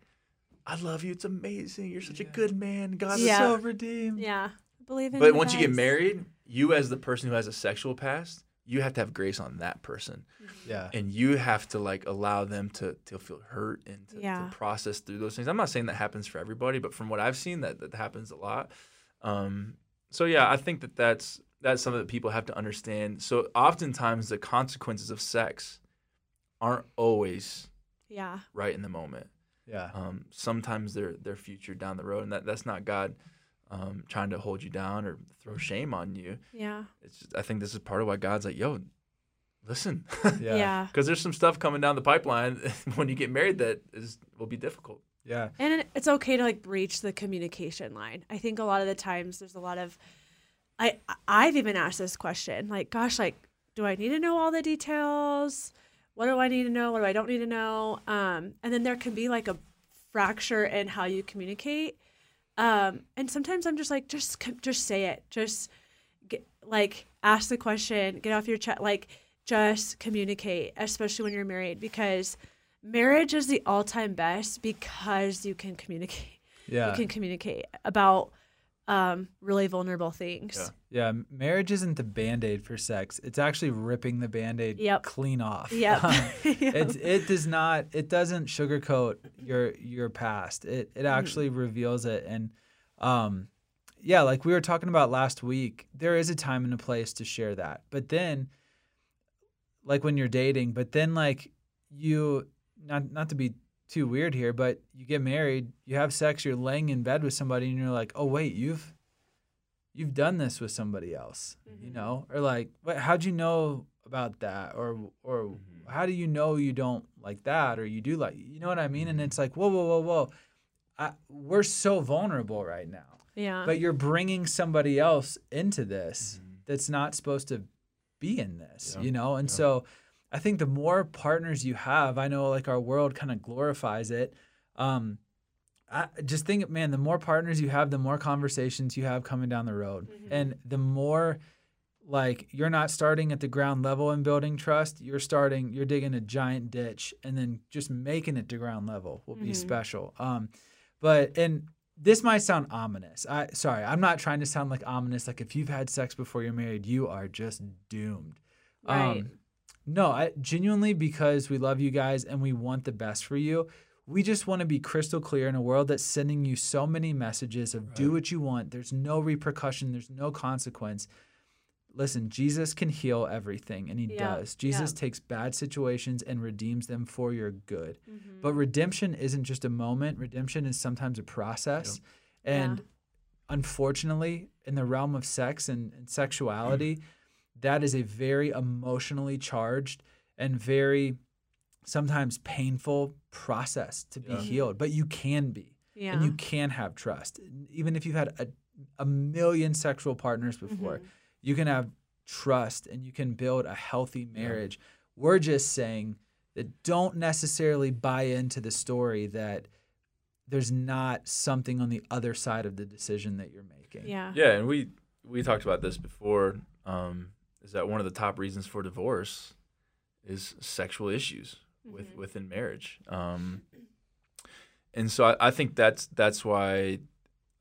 I love you. It's amazing. You're such a good man. God is Yeah. so. so redeemed. Yeah. Believe in But you once you get married, you as the person who has a sexual past, you have to have grace on that person. Yeah. And you have to like allow them to, to feel hurt and to, Yeah. to process through those things. I'm not saying that happens for everybody, but from what I've seen, that, that happens a lot. Um, so yeah, I think that that's that's something that people have to understand. So oftentimes the consequences of sex aren't always Yeah. right in the moment. Yeah. Um, sometimes they're they're future down the road, and that, that's not God um, trying to hold you down or throw shame on you. Yeah. It's just, I think this is part of why God's like, yo, listen, Yeah. Yeah. because there's some stuff coming down the pipeline when you get married that is will be difficult. Yeah. And it's okay to like breach the communication line. I think a lot of the times there's a lot of I I've even asked this question like gosh like do I need to know all the details? What do I need to know? What do I don't need to know? Um and then there can be like a fracture in how you communicate. Um and sometimes I'm just like just just say it. Just get, like ask the question, get off your chest like just communicate, especially when you're married because marriage is the all-time best because you can communicate Yeah. you can communicate about um, really vulnerable things Yeah, m- marriage isn't the band-aid for sex. It's actually ripping the band-aid Yep. clean off. Yep. Um, Yep. It does not it doesn't sugarcoat your your past. It Mm-hmm. it actually reveals it and um yeah, like we were talking about last week, there is a time and a place to share that. But then like when you're dating, but then like you not not to be too weird here, but you get married, you have sex, you're laying in bed with somebody and you're like, "Oh wait, you've you've done this with somebody else." You mm-hmm. know? Or like, "What how'd you know about that?" Or or mm-hmm. how do you know you don't like that or you do like you know what I mean? And it's mm-hmm. like, "Whoa, whoa, whoa, whoa." I, we're so vulnerable right now yeah but you're bringing somebody else into this that's not supposed to be in this Yeah. you know and so i think the more partners you have i know like our world kind of glorifies it um I just think man the more partners you have the more conversations you have coming down the road and the more like you're not starting at the ground level and building trust you're starting you're digging a giant ditch and then just making it to ground level will be special um but and this might sound ominous. I sorry, I'm not trying to sound like ominous. Like if you've had sex before you're married, you are just doomed. Right. Um, no, I genuinely because we love you guys and we want the best for you. We just want to be crystal clear in a world that's sending you so many messages of do what you want. There's no repercussion. There's no consequence. Listen, Jesus can heal everything, and He Yeah, does. Jesus yeah. takes bad situations and redeems them for your good. Mm-hmm. But redemption isn't just a moment. Redemption is sometimes a process. And Yeah. unfortunately, in the realm of sex and, and sexuality, that is a very emotionally charged and very sometimes painful process to be Yeah. healed. But you can be Yeah. and you can have trust. Even if you've had a, a million sexual partners before, Mhm. you can have trust and you can build a healthy marriage. We're just saying that don't necessarily buy into the story that there's not something on the other side of the decision that you're making. yeah. Yeah, and we we talked about this before. Um, is that one of the top reasons for divorce is sexual issues with Mhm. within marriage? Um, and so I, I think that's that's why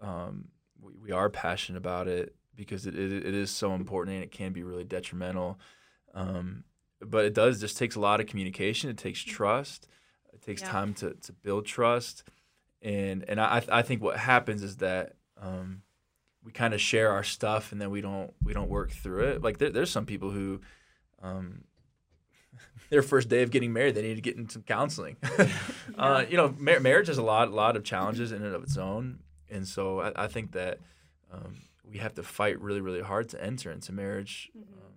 um, we, we are passionate about it because it, it it is so important and it can be really detrimental. Um, but it does just takes a lot of communication. It takes trust. It takes Yeah. time to, to build trust. And and I I think what happens is that um, we kind of share our stuff and then we don't we don't work through it. Like there, there's some people who um, their first day of getting married, they need to get in some counseling. uh, you know, mar- marriage has a lot, lot of challenges in and of its own, and so I, I think that um, we have to fight really, really hard to enter into marriage um,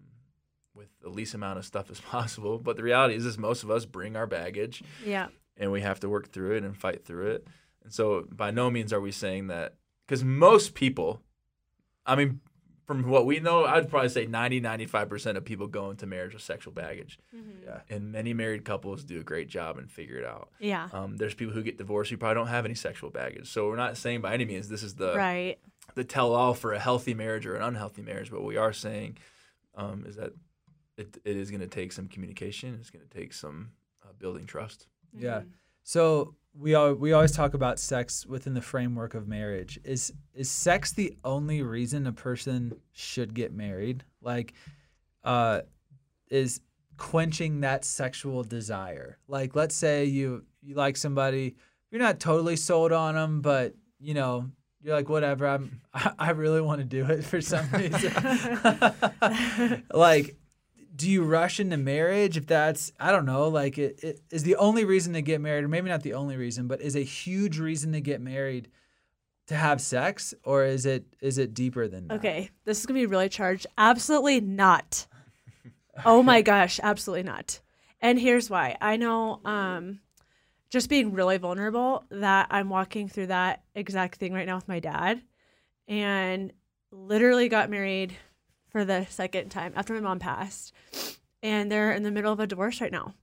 with the least amount of stuff as possible. But the reality is, is most of us bring our baggage, Yeah. and we have to work through it and fight through it. And so, by no means are we saying that because most people, I mean, from what we know, I'd probably say 90, 95% of people go into marriage with sexual baggage. Yeah. And many married couples do a great job and figure it out. Yeah. Um, there's people who get divorced who probably don't have any sexual baggage. So we're not saying by any means this is the right. the tell all for a healthy marriage or an unhealthy marriage. But what we are saying um, is that it, it is going to take some communication. It's going to take some uh, building trust. Yeah. Mhm. So we all, we always talk about sex within the framework of marriage. Is is sex the only reason a person should get married? Like, uh, is quenching that sexual desire? Like, let's say you you like somebody, you're not totally sold on them, but you know you're like whatever. I'm I, I really want to do it for some reason. like do you rush into marriage if that's i don't know like it, it is the only reason to get married or maybe not the only reason but is a huge reason to get married to have sex or is it is it deeper than that Okay, this is gonna be really charged. Absolutely not. Oh my gosh, absolutely not. And here's why. I know, um, just being really vulnerable, that I'm walking through that exact thing right now with my dad, and literally got married for the second time after my mom passed, and they're in the middle of a divorce right now.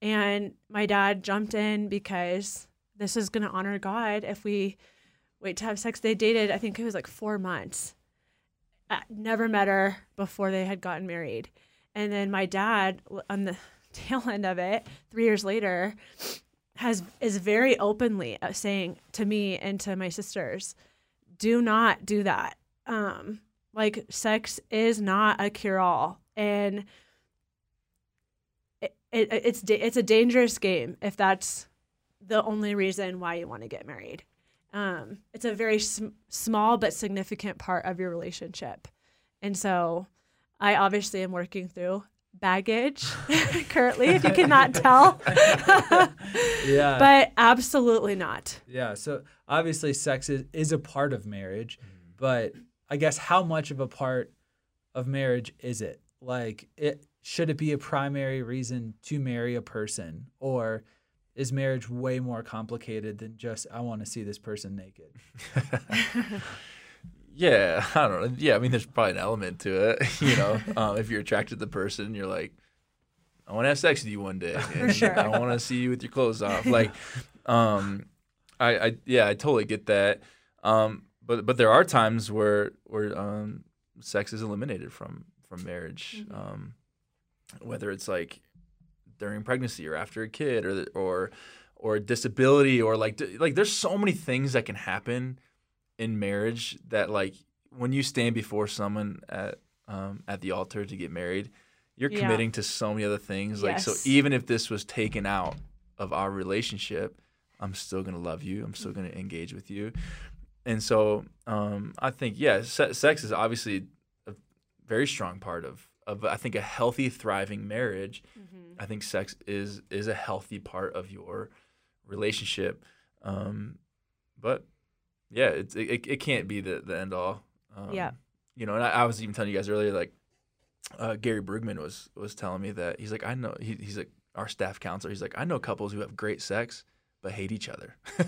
And my dad jumped in because this is gonna honor God if we wait to have sex. They dated, I think it was like four months. I never met her before they had gotten married. And then my dad, on the tail end of it, three years later, has is very openly uh, saying to me and to my sisters, "Do not do that. Um, like sex is not a cure all, and it, it, it's da- it's a dangerous game if that's the only reason why you want to get married." um, it's a very sm- small but significant part of your relationship. And so I obviously am working through baggage currently, if you cannot tell. yeah but absolutely not. yeah so obviously sex is, is a part of marriage but i guess how much of a part of marriage is it like it should it be a primary reason to marry a person or is marriage way more complicated than just i want to see this person naked Yeah, I don't know. Yeah, I mean, there's probably an element to it. You know, um, if you're attracted to the person, you're like, I want to have sex with you one day. and sure. I want to see you with your clothes off. Like, um, I, I, yeah, I totally get that. Um, but but there are times where where um, sex is eliminated from from marriage. Mhm. Um, whether it's like during pregnancy or after a kid or or or disability or like like there's so many things that can happen in marriage that like when you stand before someone at um, at the altar to get married, you're Yeah. committing to so many other things. Like so, even if this was taken out of our relationship, I'm still gonna love you. I'm still gonna engage with you. And so, um, I think yeah, se- sex is obviously a very strong part of of I think a healthy, thriving marriage. I think sex is is a healthy part of your relationship. Um, but yeah, it's it, it, it can't be the the end all. Um, Yeah. You know, and I, I was even telling you guys earlier, like uh, Gary Brugman was was telling me that he's like, I know he, he's like our staff counselor. He's like, I know couples who have great sex but hate each other.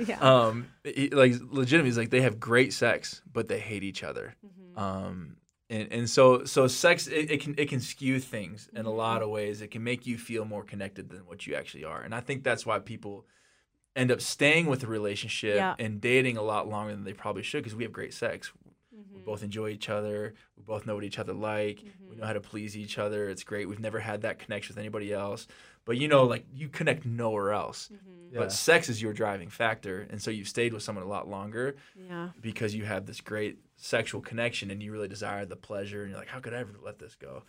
yeah. um, like legitimately, he's like they have great sex but they hate each other. Mm-hmm. Um, and, and so so sex it, it can it can skew things in Mm-hmm. a lot of ways. It can make you feel more connected than what you actually are. And I think that's why people end up staying with a relationship Yeah. and dating a lot longer than they probably should because we have great sex. Mm-hmm. We both enjoy each other. We both know what each other like. Mhm. We know how to please each other. It's great. We've never had that connection with anybody else. But you know, like you connect nowhere else. Mm-hmm. Yeah. But sex is your driving factor, and so you've stayed with someone a lot longer yeah. because you have this great sexual connection and you really desire the pleasure and you're like how could i ever let this go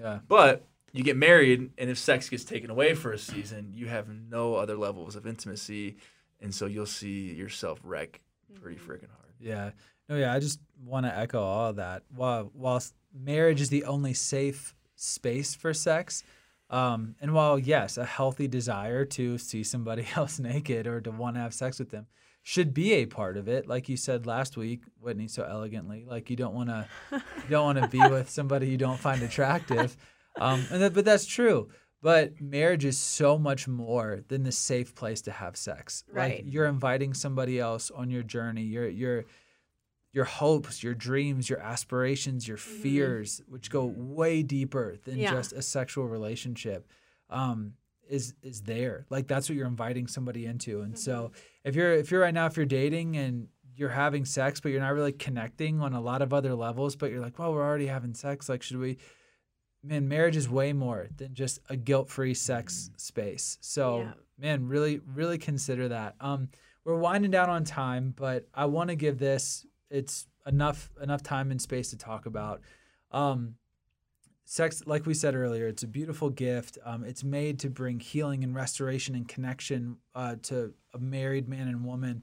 Yeah. but you get married and if sex gets taken away for a season you have no other levels of intimacy and so you'll see yourself wreck pretty freaking hard Yeah. No, yeah, I just want to echo all of that. While whilst marriage is the only safe space for sex, um, and while yes, a healthy desire to see somebody else naked or to want to have sex with them should be a part of it, like you said last week, Whitney, so elegantly. Like you don't want to, you don't want to be with somebody you don't find attractive, um, that, but that's true. But marriage is so much more than the safe place to have sex. Right. Like you're inviting somebody else on your journey. You're you're your hopes, your dreams, your aspirations, your fears, which go way deeper than Mm-hmm. Yeah. just a sexual relationship, um, is is there. Like that's what you're inviting somebody into. And so Mm-hmm. if you're if you're right now if you're dating and you're having sex but you're not really connecting on a lot of other levels, but you're like, well, we're already having sex. Like, should we? Man, marriage is way more than just a guilt-free sex space. So, Yeah. man, really, really consider that. Um, we're winding down on time, but I want to give this it's enough enough time and space to talk about. Um, sex, like we said earlier, it's a beautiful gift. Um, it's made to bring healing and restoration and connection uh, to a married man and woman.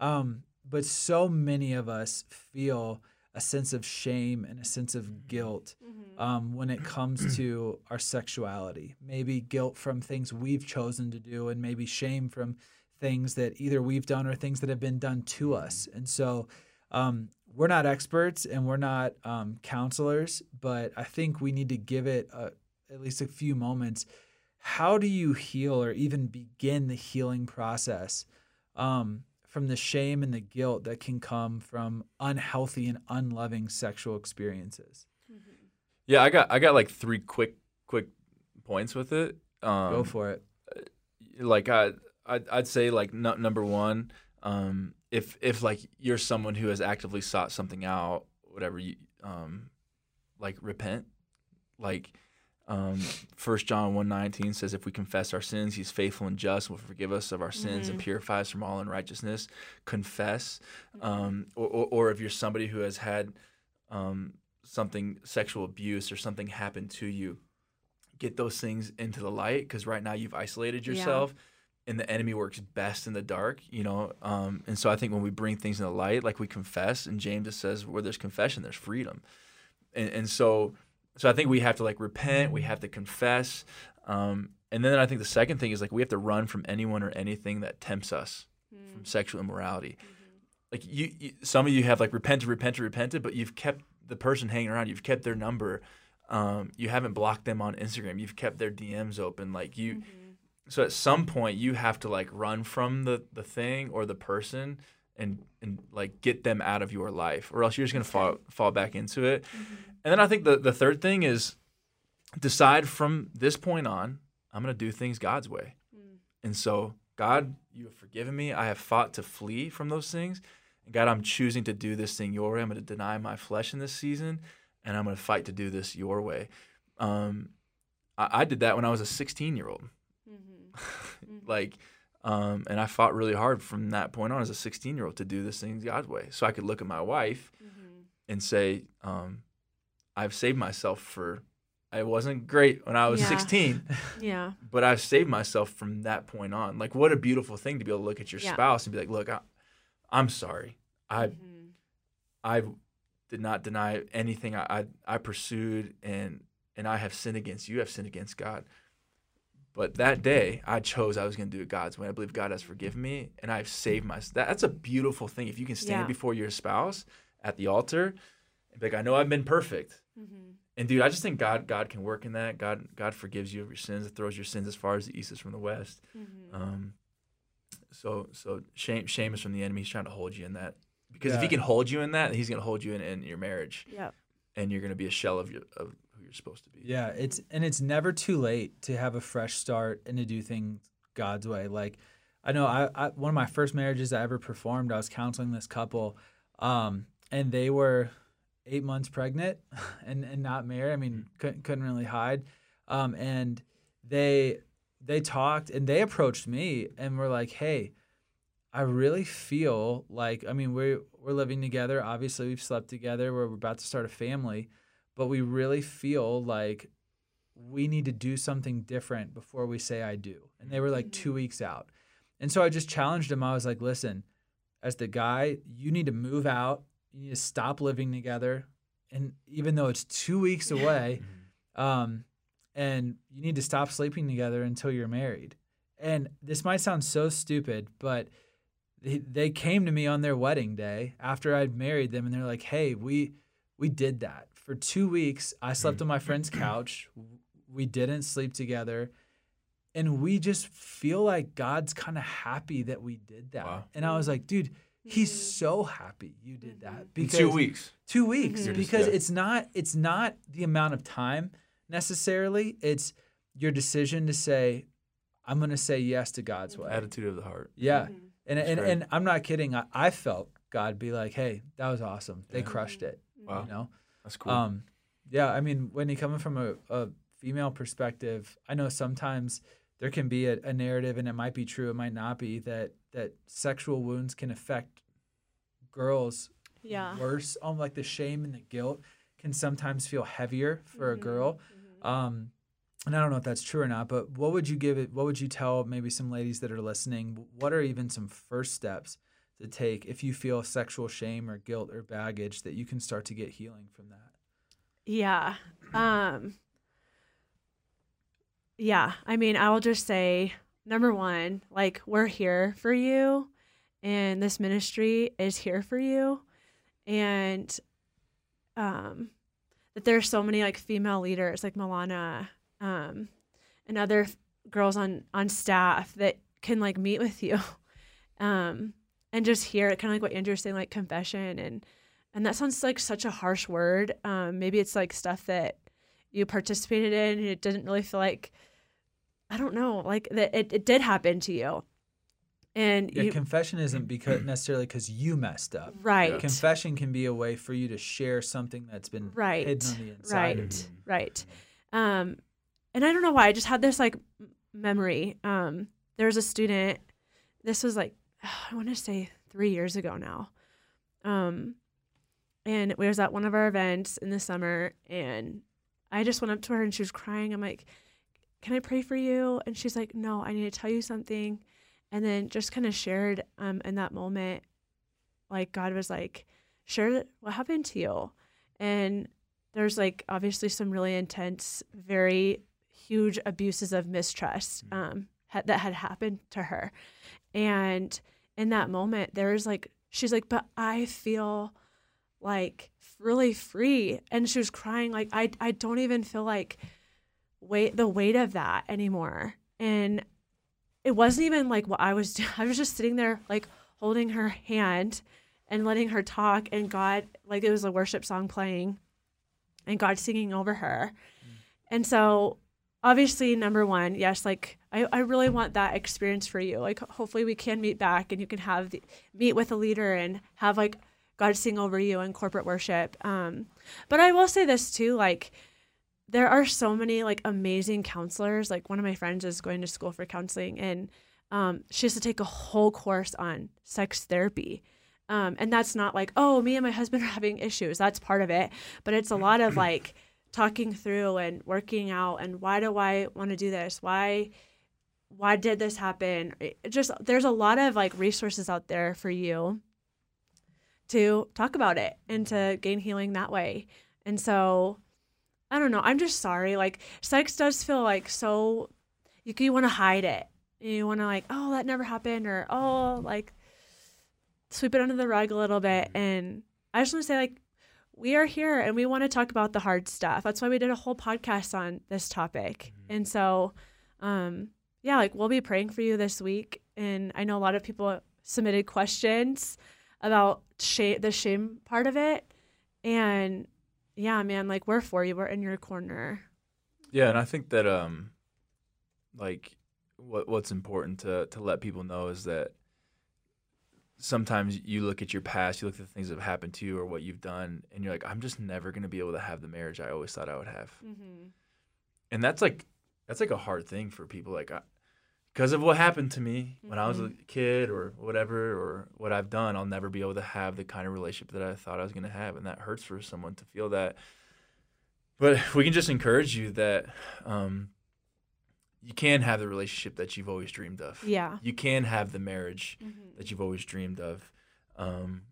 Um, but so many of us feel a sense of shame and a sense of guilt um, when it comes to our sexuality. Maybe guilt from things we've chosen to do, and maybe shame from things that either we've done or things that have been done to us. And so um, we're not experts and we're not um, counselors, but I think we need to give it a, at least a few moments. How do you heal or even begin the healing process um, from the shame and the guilt that can come from unhealthy and unloving sexual experiences? yeah i got i got like three quick quick points with it um, Go for it. like I, I'd, I'd say like nu- number one, um, if if like you're someone who has actively sought something out, whatever you, um, like repent, like, um, First John one nineteen says, if we confess our sins, He's faithful and just, will forgive us of our sins and purify us from all unrighteousness. Confess, um, or, or or if you're somebody who has had, um, something sexual abuse or something happen to you, get those things into the light because right now you've isolated Yeah. And the enemy works best in the dark you know um, and so i think when we bring things in the light like we confess and james just says where there's confession there's freedom. And, and so so i think we have to like repent we have to confess um, and then i think the second thing is like we have to run from anyone or anything that tempts us from sexual immorality. Like you, you some of you have like repented repented repented but you've kept the person hanging around you've kept their number um, you haven't blocked them on instagram you've kept their dms open like you so at some point you have to like run from the the thing or the person and and like get them out of your life or else you're just going to fall fall back into it. And then i think the the third thing is decide from this point on i'm going to do things god's way. And so god you have forgiven me. I have fought to flee from those things. And god i'm choosing to do this thing your way. I'm going to deny my flesh in this season and i'm going to fight to do this your way. Um, I, I did that when i was a 16 year old like um, and i fought really hard from that point on as a 16 year old to do this thing god's way so i could look at my wife and say um, i've saved myself for I wasn't great when i was Yeah. 16 Yeah. but i've saved myself from that point on like what a beautiful thing to be able to look at your Yeah. spouse and be like look I, i'm sorry i Mhm. I did not deny anything I, I I pursued and and I have sinned against you. I've sinned against God. But that day, I chose I was going to do it God's way. I believe God has forgiven me, and I've saved my. That, that's a beautiful thing. If you can stand Yeah. before your spouse at the altar, and be like, I know I've been perfect, Mm-hmm. and dude, I just think God God can work in that. God God forgives you of your sins. It throws your sins as far as the east is from the west. Mm-hmm. Um, so so shame shame is from the enemy. He's trying to hold you in that because if he can hold you in that, he's going to hold you in, in your marriage, Yep. and you're going to be a shell of your of who you're supposed to be. Yeah, it's and it's never too late to have a fresh start and to do things God's way. Like I know I, I one of my first marriages I ever performed, I was counseling this couple, um, and they were eight months pregnant and, and not married. I mean, couldn't couldn't really hide. Um, and they they talked and they approached me and were like, Hey, I really feel like I mean we're we're living together. Obviously we've slept together, we're about to start a family but we really feel like we need to do something different before we say I do. And they were like two weeks out. And so I just challenged them. I was like, listen, as the guy, you need to move out. You need to stop living together. And even though it's two weeks away, um, and you need to stop sleeping together until you're married. And this might sound so stupid, but they, they came to me on their wedding day after I'd married them, and they're like, "Hey, we we did that for two weeks. I slept mm. on my friend's couch. We didn't sleep together, and we just feel like God's kind of happy that we did that." Wow. And I was like, "Dude." He's mm-hmm. so happy you did that mm-hmm. In because two weeks. two weeks You're just- because yeah. it's not it's not the amount of time necessarily it's your decision to say i'm going to say yes to god's mm-hmm. way Attitude of the heart. yeah and and, great. and i'm not kidding I, I felt god be like hey that was awesome they Yeah. crushed it Wow, you know that's cool. um yeah i mean when you coming from a, a female perspective i know sometimes there can be a, a narrative and it might be true it might not be that that sexual wounds can affect girls Yeah. worse. Um, like the shame and the guilt can sometimes feel heavier for a Mhm, girl. Um, and I don't know if that's true or not, but what would you give it? What would you tell maybe some ladies that are listening? What are even some first steps to take if you feel sexual shame or guilt or baggage that you can start to get healing from that? Yeah. Um Yeah, I mean, I will just say number 1, like we're here for you and this ministry is here for you and um that there's so many like female leaders like Milana um and other f- girls on on staff that can like meet with you um and just hear it kind of like what Andrew's saying like confession and and that sounds like such a harsh word. Um, maybe it's like stuff that you participated in and it didn't really feel like, I don't know, like that it, it did happen to you. And Yeah, you, confession isn't because necessarily because you messed up. right, Confession can be a way for you to share something that's been Right, hidden on the inside. right, right. Um, and I don't know why, I just had this like memory. Um, there was a student, this was like, I want to say three years ago now. Um, and we was at one of our events in the summer and I just went up to her and she was crying. I'm like, can I pray for you? And she's like, no, I need to tell you something. And then just kind of shared um, in that moment, like God was like, share what happened to you. And there's like obviously some really intense, very huge abuses of mistrust um, ha- that had happened to her. And in that moment, there was like, she's like, but I feel like really free. And she was crying, like, I, I don't even feel like weight the weight of that anymore. And it wasn't even like what I was doing. I was just sitting there like holding her hand and letting her talk and God like it was a worship song playing and God singing over her. Mm. And so obviously number one, yes, like I, I really want that experience for you. Like hopefully we can meet back and you can have the, meet with a leader and have like God sing over you in corporate worship. Um, but I will say this too, like there are so many like amazing counselors. Like one of my friends is going to school for counseling and um, she has to take a whole course on sex therapy. Um, and that's not like, oh, me and my husband are having issues. That's part of it. But it's a lot of like talking through and working out and why do I want to do this? Why why did this happen? It just there's a lot of like resources out there for you to talk about it and to gain healing that way. And so I don't know. I'm just sorry. Like sex does feel like so you you want to hide it. You want to like, oh, that never happened, or oh, like sweep it under the rug a little bit. And I just want to say, like, we are here and we want to talk about the hard stuff. That's why we did a whole podcast on this topic. And so, um, yeah, like we'll be praying for you this week. And I know a lot of people submitted questions about shame, the shame part of it. And yeah, man, like we're for you. We're in your corner. Yeah, and I think that um, like what what's important to to let people know is that sometimes you look at your past, you look at the things that have happened to you or what you've done, and you're like, I'm just never gonna be able to have the marriage I always thought I would have, Mm-hmm. and that's like that's like a hard thing for people, like because of what happened to me when I was a kid or whatever, or what I've done, I'll never be able to have the kind of relationship that I thought I was gonna have, and that hurts for someone to feel that. But we can just encourage you that um, you can have the relationship that you've always dreamed of. Yeah. You can have the marriage Mm-hmm. that you've always dreamed of. Um,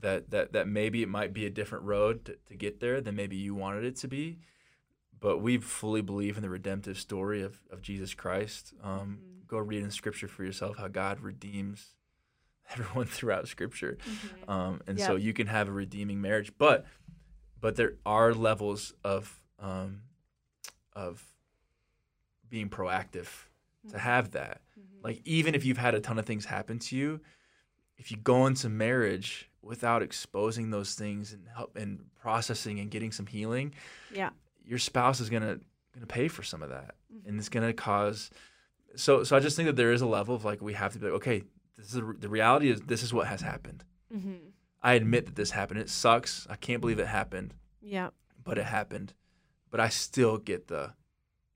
that that that maybe it might be a different road to, to get there than maybe you wanted it to be, but we fully believe in the redemptive story of, of Jesus Christ. Um, Mhm. Go read in Scripture for yourself how God redeems everyone throughout Scripture, Mm-hmm. um, and so you can have a redeeming marriage. But but there are levels of um, of being proactive to have that. Mm-hmm. Like even if you've had a ton of things happen to you, if you go into marriage without exposing those things and help and processing and getting some healing, Yeah. your spouse is gonna gonna pay for some of that, Mm-hmm. and it's gonna cause. So so I just think that there is a level of like we have to be like, okay, this is the reality is this is what has happened. Mm-hmm. I admit that this happened. It sucks. I can't believe it happened, Yeah. but it happened. But I still get the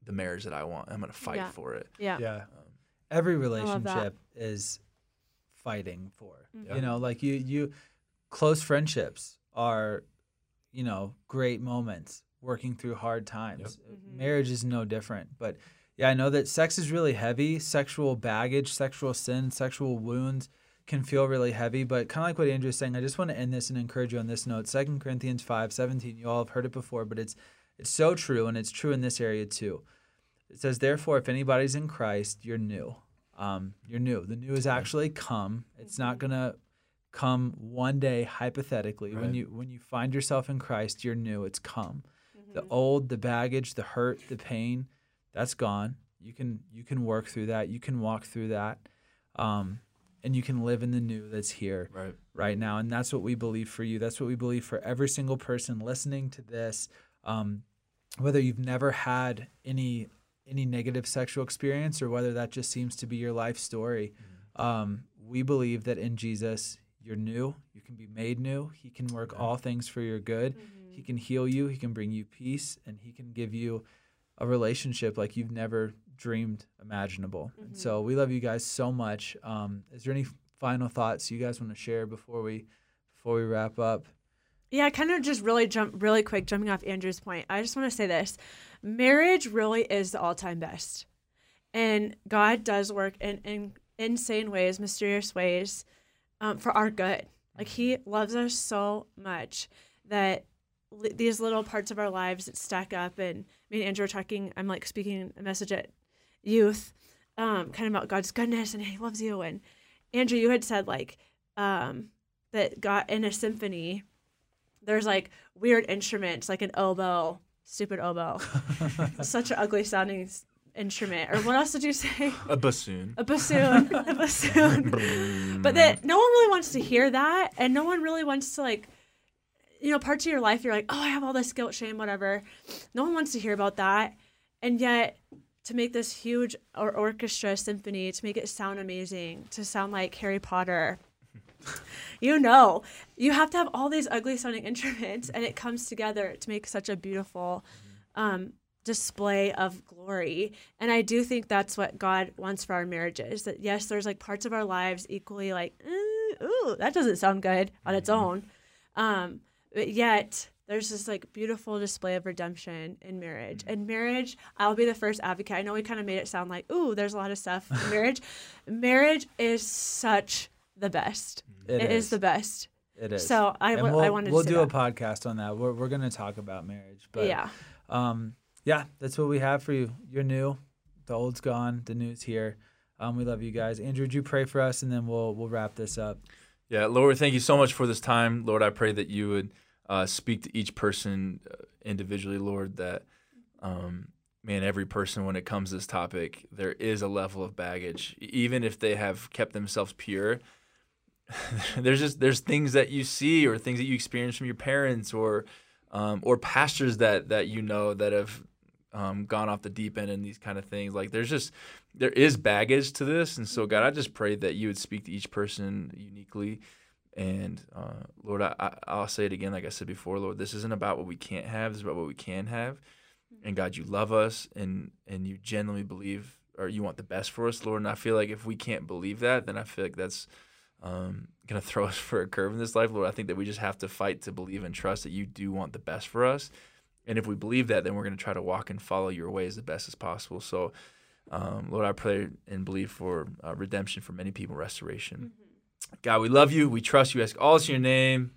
the marriage that I want. I'm gonna fight Yeah. for it. Yeah. Yeah. Every relationship is fighting for. Mhm. You know, like you you close friendships are, you know, great moments working through hard times. Mhm. Marriage is no different. But yeah, I know that sex is really heavy. Sexual baggage, sexual sin, sexual wounds can feel really heavy. But kind of like what Andrew is saying, I just want to end this and encourage you on this note. Second Corinthians five seventeen. You all have heard it before, but it's it's so true, and it's true in this area too. It says, therefore, if anybody's in Christ, you're new. Um, you're new. The new is actually come. It's not gonna come one day hypothetically. When you when you find yourself in Christ, you're new. It's come. The Mm-hmm. old, the baggage, the hurt, the pain, that's gone. You can you can work through that. You can walk through that. Um, and you can live in the new that's here Right. right now. And that's what we believe for you. That's what we believe for every single person listening to this. Um, whether you've never had any any negative sexual experience or whether that just seems to be your life story, um, we believe that in Jesus you're new. You can be made new. He can work all things for your good. Mm-hmm. He can heal you. He can bring you peace, and he can give you a relationship like you've never dreamed imaginable. And so we love you guys so much. Um, is there any final thoughts you guys want to share before we before we wrap up? Yeah, kind of just really jump really quick, jumping off Andrew's point. I just want to say this marriage really is the all time best. And God does work in, in insane ways, mysterious ways um, for our good. Like, He loves us so much that these little parts of our lives that stack up. And me and Andrew are talking, I'm like speaking a message at youth, um, kind of about God's goodness and He loves you. And Andrew, you had said, like, um, that God in a symphony, there's like weird instruments, like an oboe, stupid oboe, such an ugly sounding instrument. Or what else did you say? A bassoon. A bassoon, a bassoon. but that no one really wants to hear that, and no one really wants to like, you know, parts of your life you're like, oh, I have all this guilt, shame, whatever. No one wants to hear about that, and yet to make this huge or orchestra symphony, to make it sound amazing, to sound like Harry Potter, you know, you have to have all these ugly sounding instruments, and it comes together to make such a beautiful um, display of glory. And I do think that's what God wants for our marriages. That yes, there's like parts of our lives equally like, eh, ooh, that doesn't sound good on its own, um, but yet there's this like beautiful display of redemption in marriage. And marriage, I'll be the first advocate. I know we kind of made it sound like, ooh, there's a lot of stuff in marriage. marriage is such the best. it is. the best. It is. So I, And w- we'll, I wanted we'll to say do a podcast on that. We're we're gonna talk about marriage, but yeah. um, yeah, that's what we have for you. You're new. the old's gone, the new's here. Um, we love you guys. Andrew, would you pray for us, and then we'll we'll wrap this up. Yeah, Lord, thank you so much for this time. Lord, I pray that you would uh, speak to each person uh, individually, Lord, that, um, man, every person, when it comes to this topic, there is a level of baggage. Even if they have kept themselves pure, there's just there's things that you see or things that you experience from your parents or um, or pastors that that you know that have um, gone off the deep end and these kind of things. Like there's just there is baggage to this, and so God, I just pray that you would speak to each person uniquely. And uh, Lord, I, I'll say it again, like I said before, Lord, this isn't about what we can't have. This is about what we can have. And God, you love us, and and you genuinely believe, or you want the best for us, Lord. And I feel like if we can't believe that, then I feel like that's um, gonna throw us for a curve in this life, Lord. I think that we just have to fight to believe and trust that you do want the best for us. And if we believe that, then we're gonna try to walk and follow your ways the best as possible. So, um, Lord, I pray and believe for uh, redemption for many people, restoration. God, we love you. We trust you. Ask all this in your name.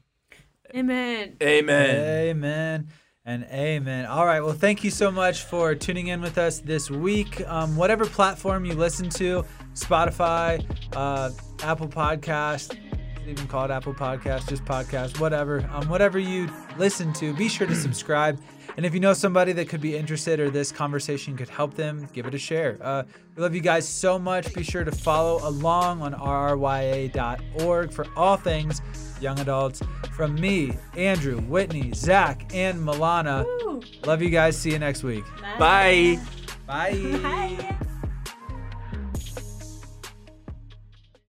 Amen. Amen. Amen and amen. All right. Well, thank you so much for tuning in with us this week. Um, whatever platform you listen to, Spotify, uh, Apple Podcast, is it even called Apple Podcast, just podcast, whatever. Um, whatever you listen to, be sure to subscribe. And if you know somebody that could be interested or this conversation could help them, give it a share. Uh, we love you guys so much. Be sure to follow along on rrya.org for all things young adults. From me, Andrew, Whitney, Zach, and Milana. Love you guys. See you next week. Bye. Bye. Bye.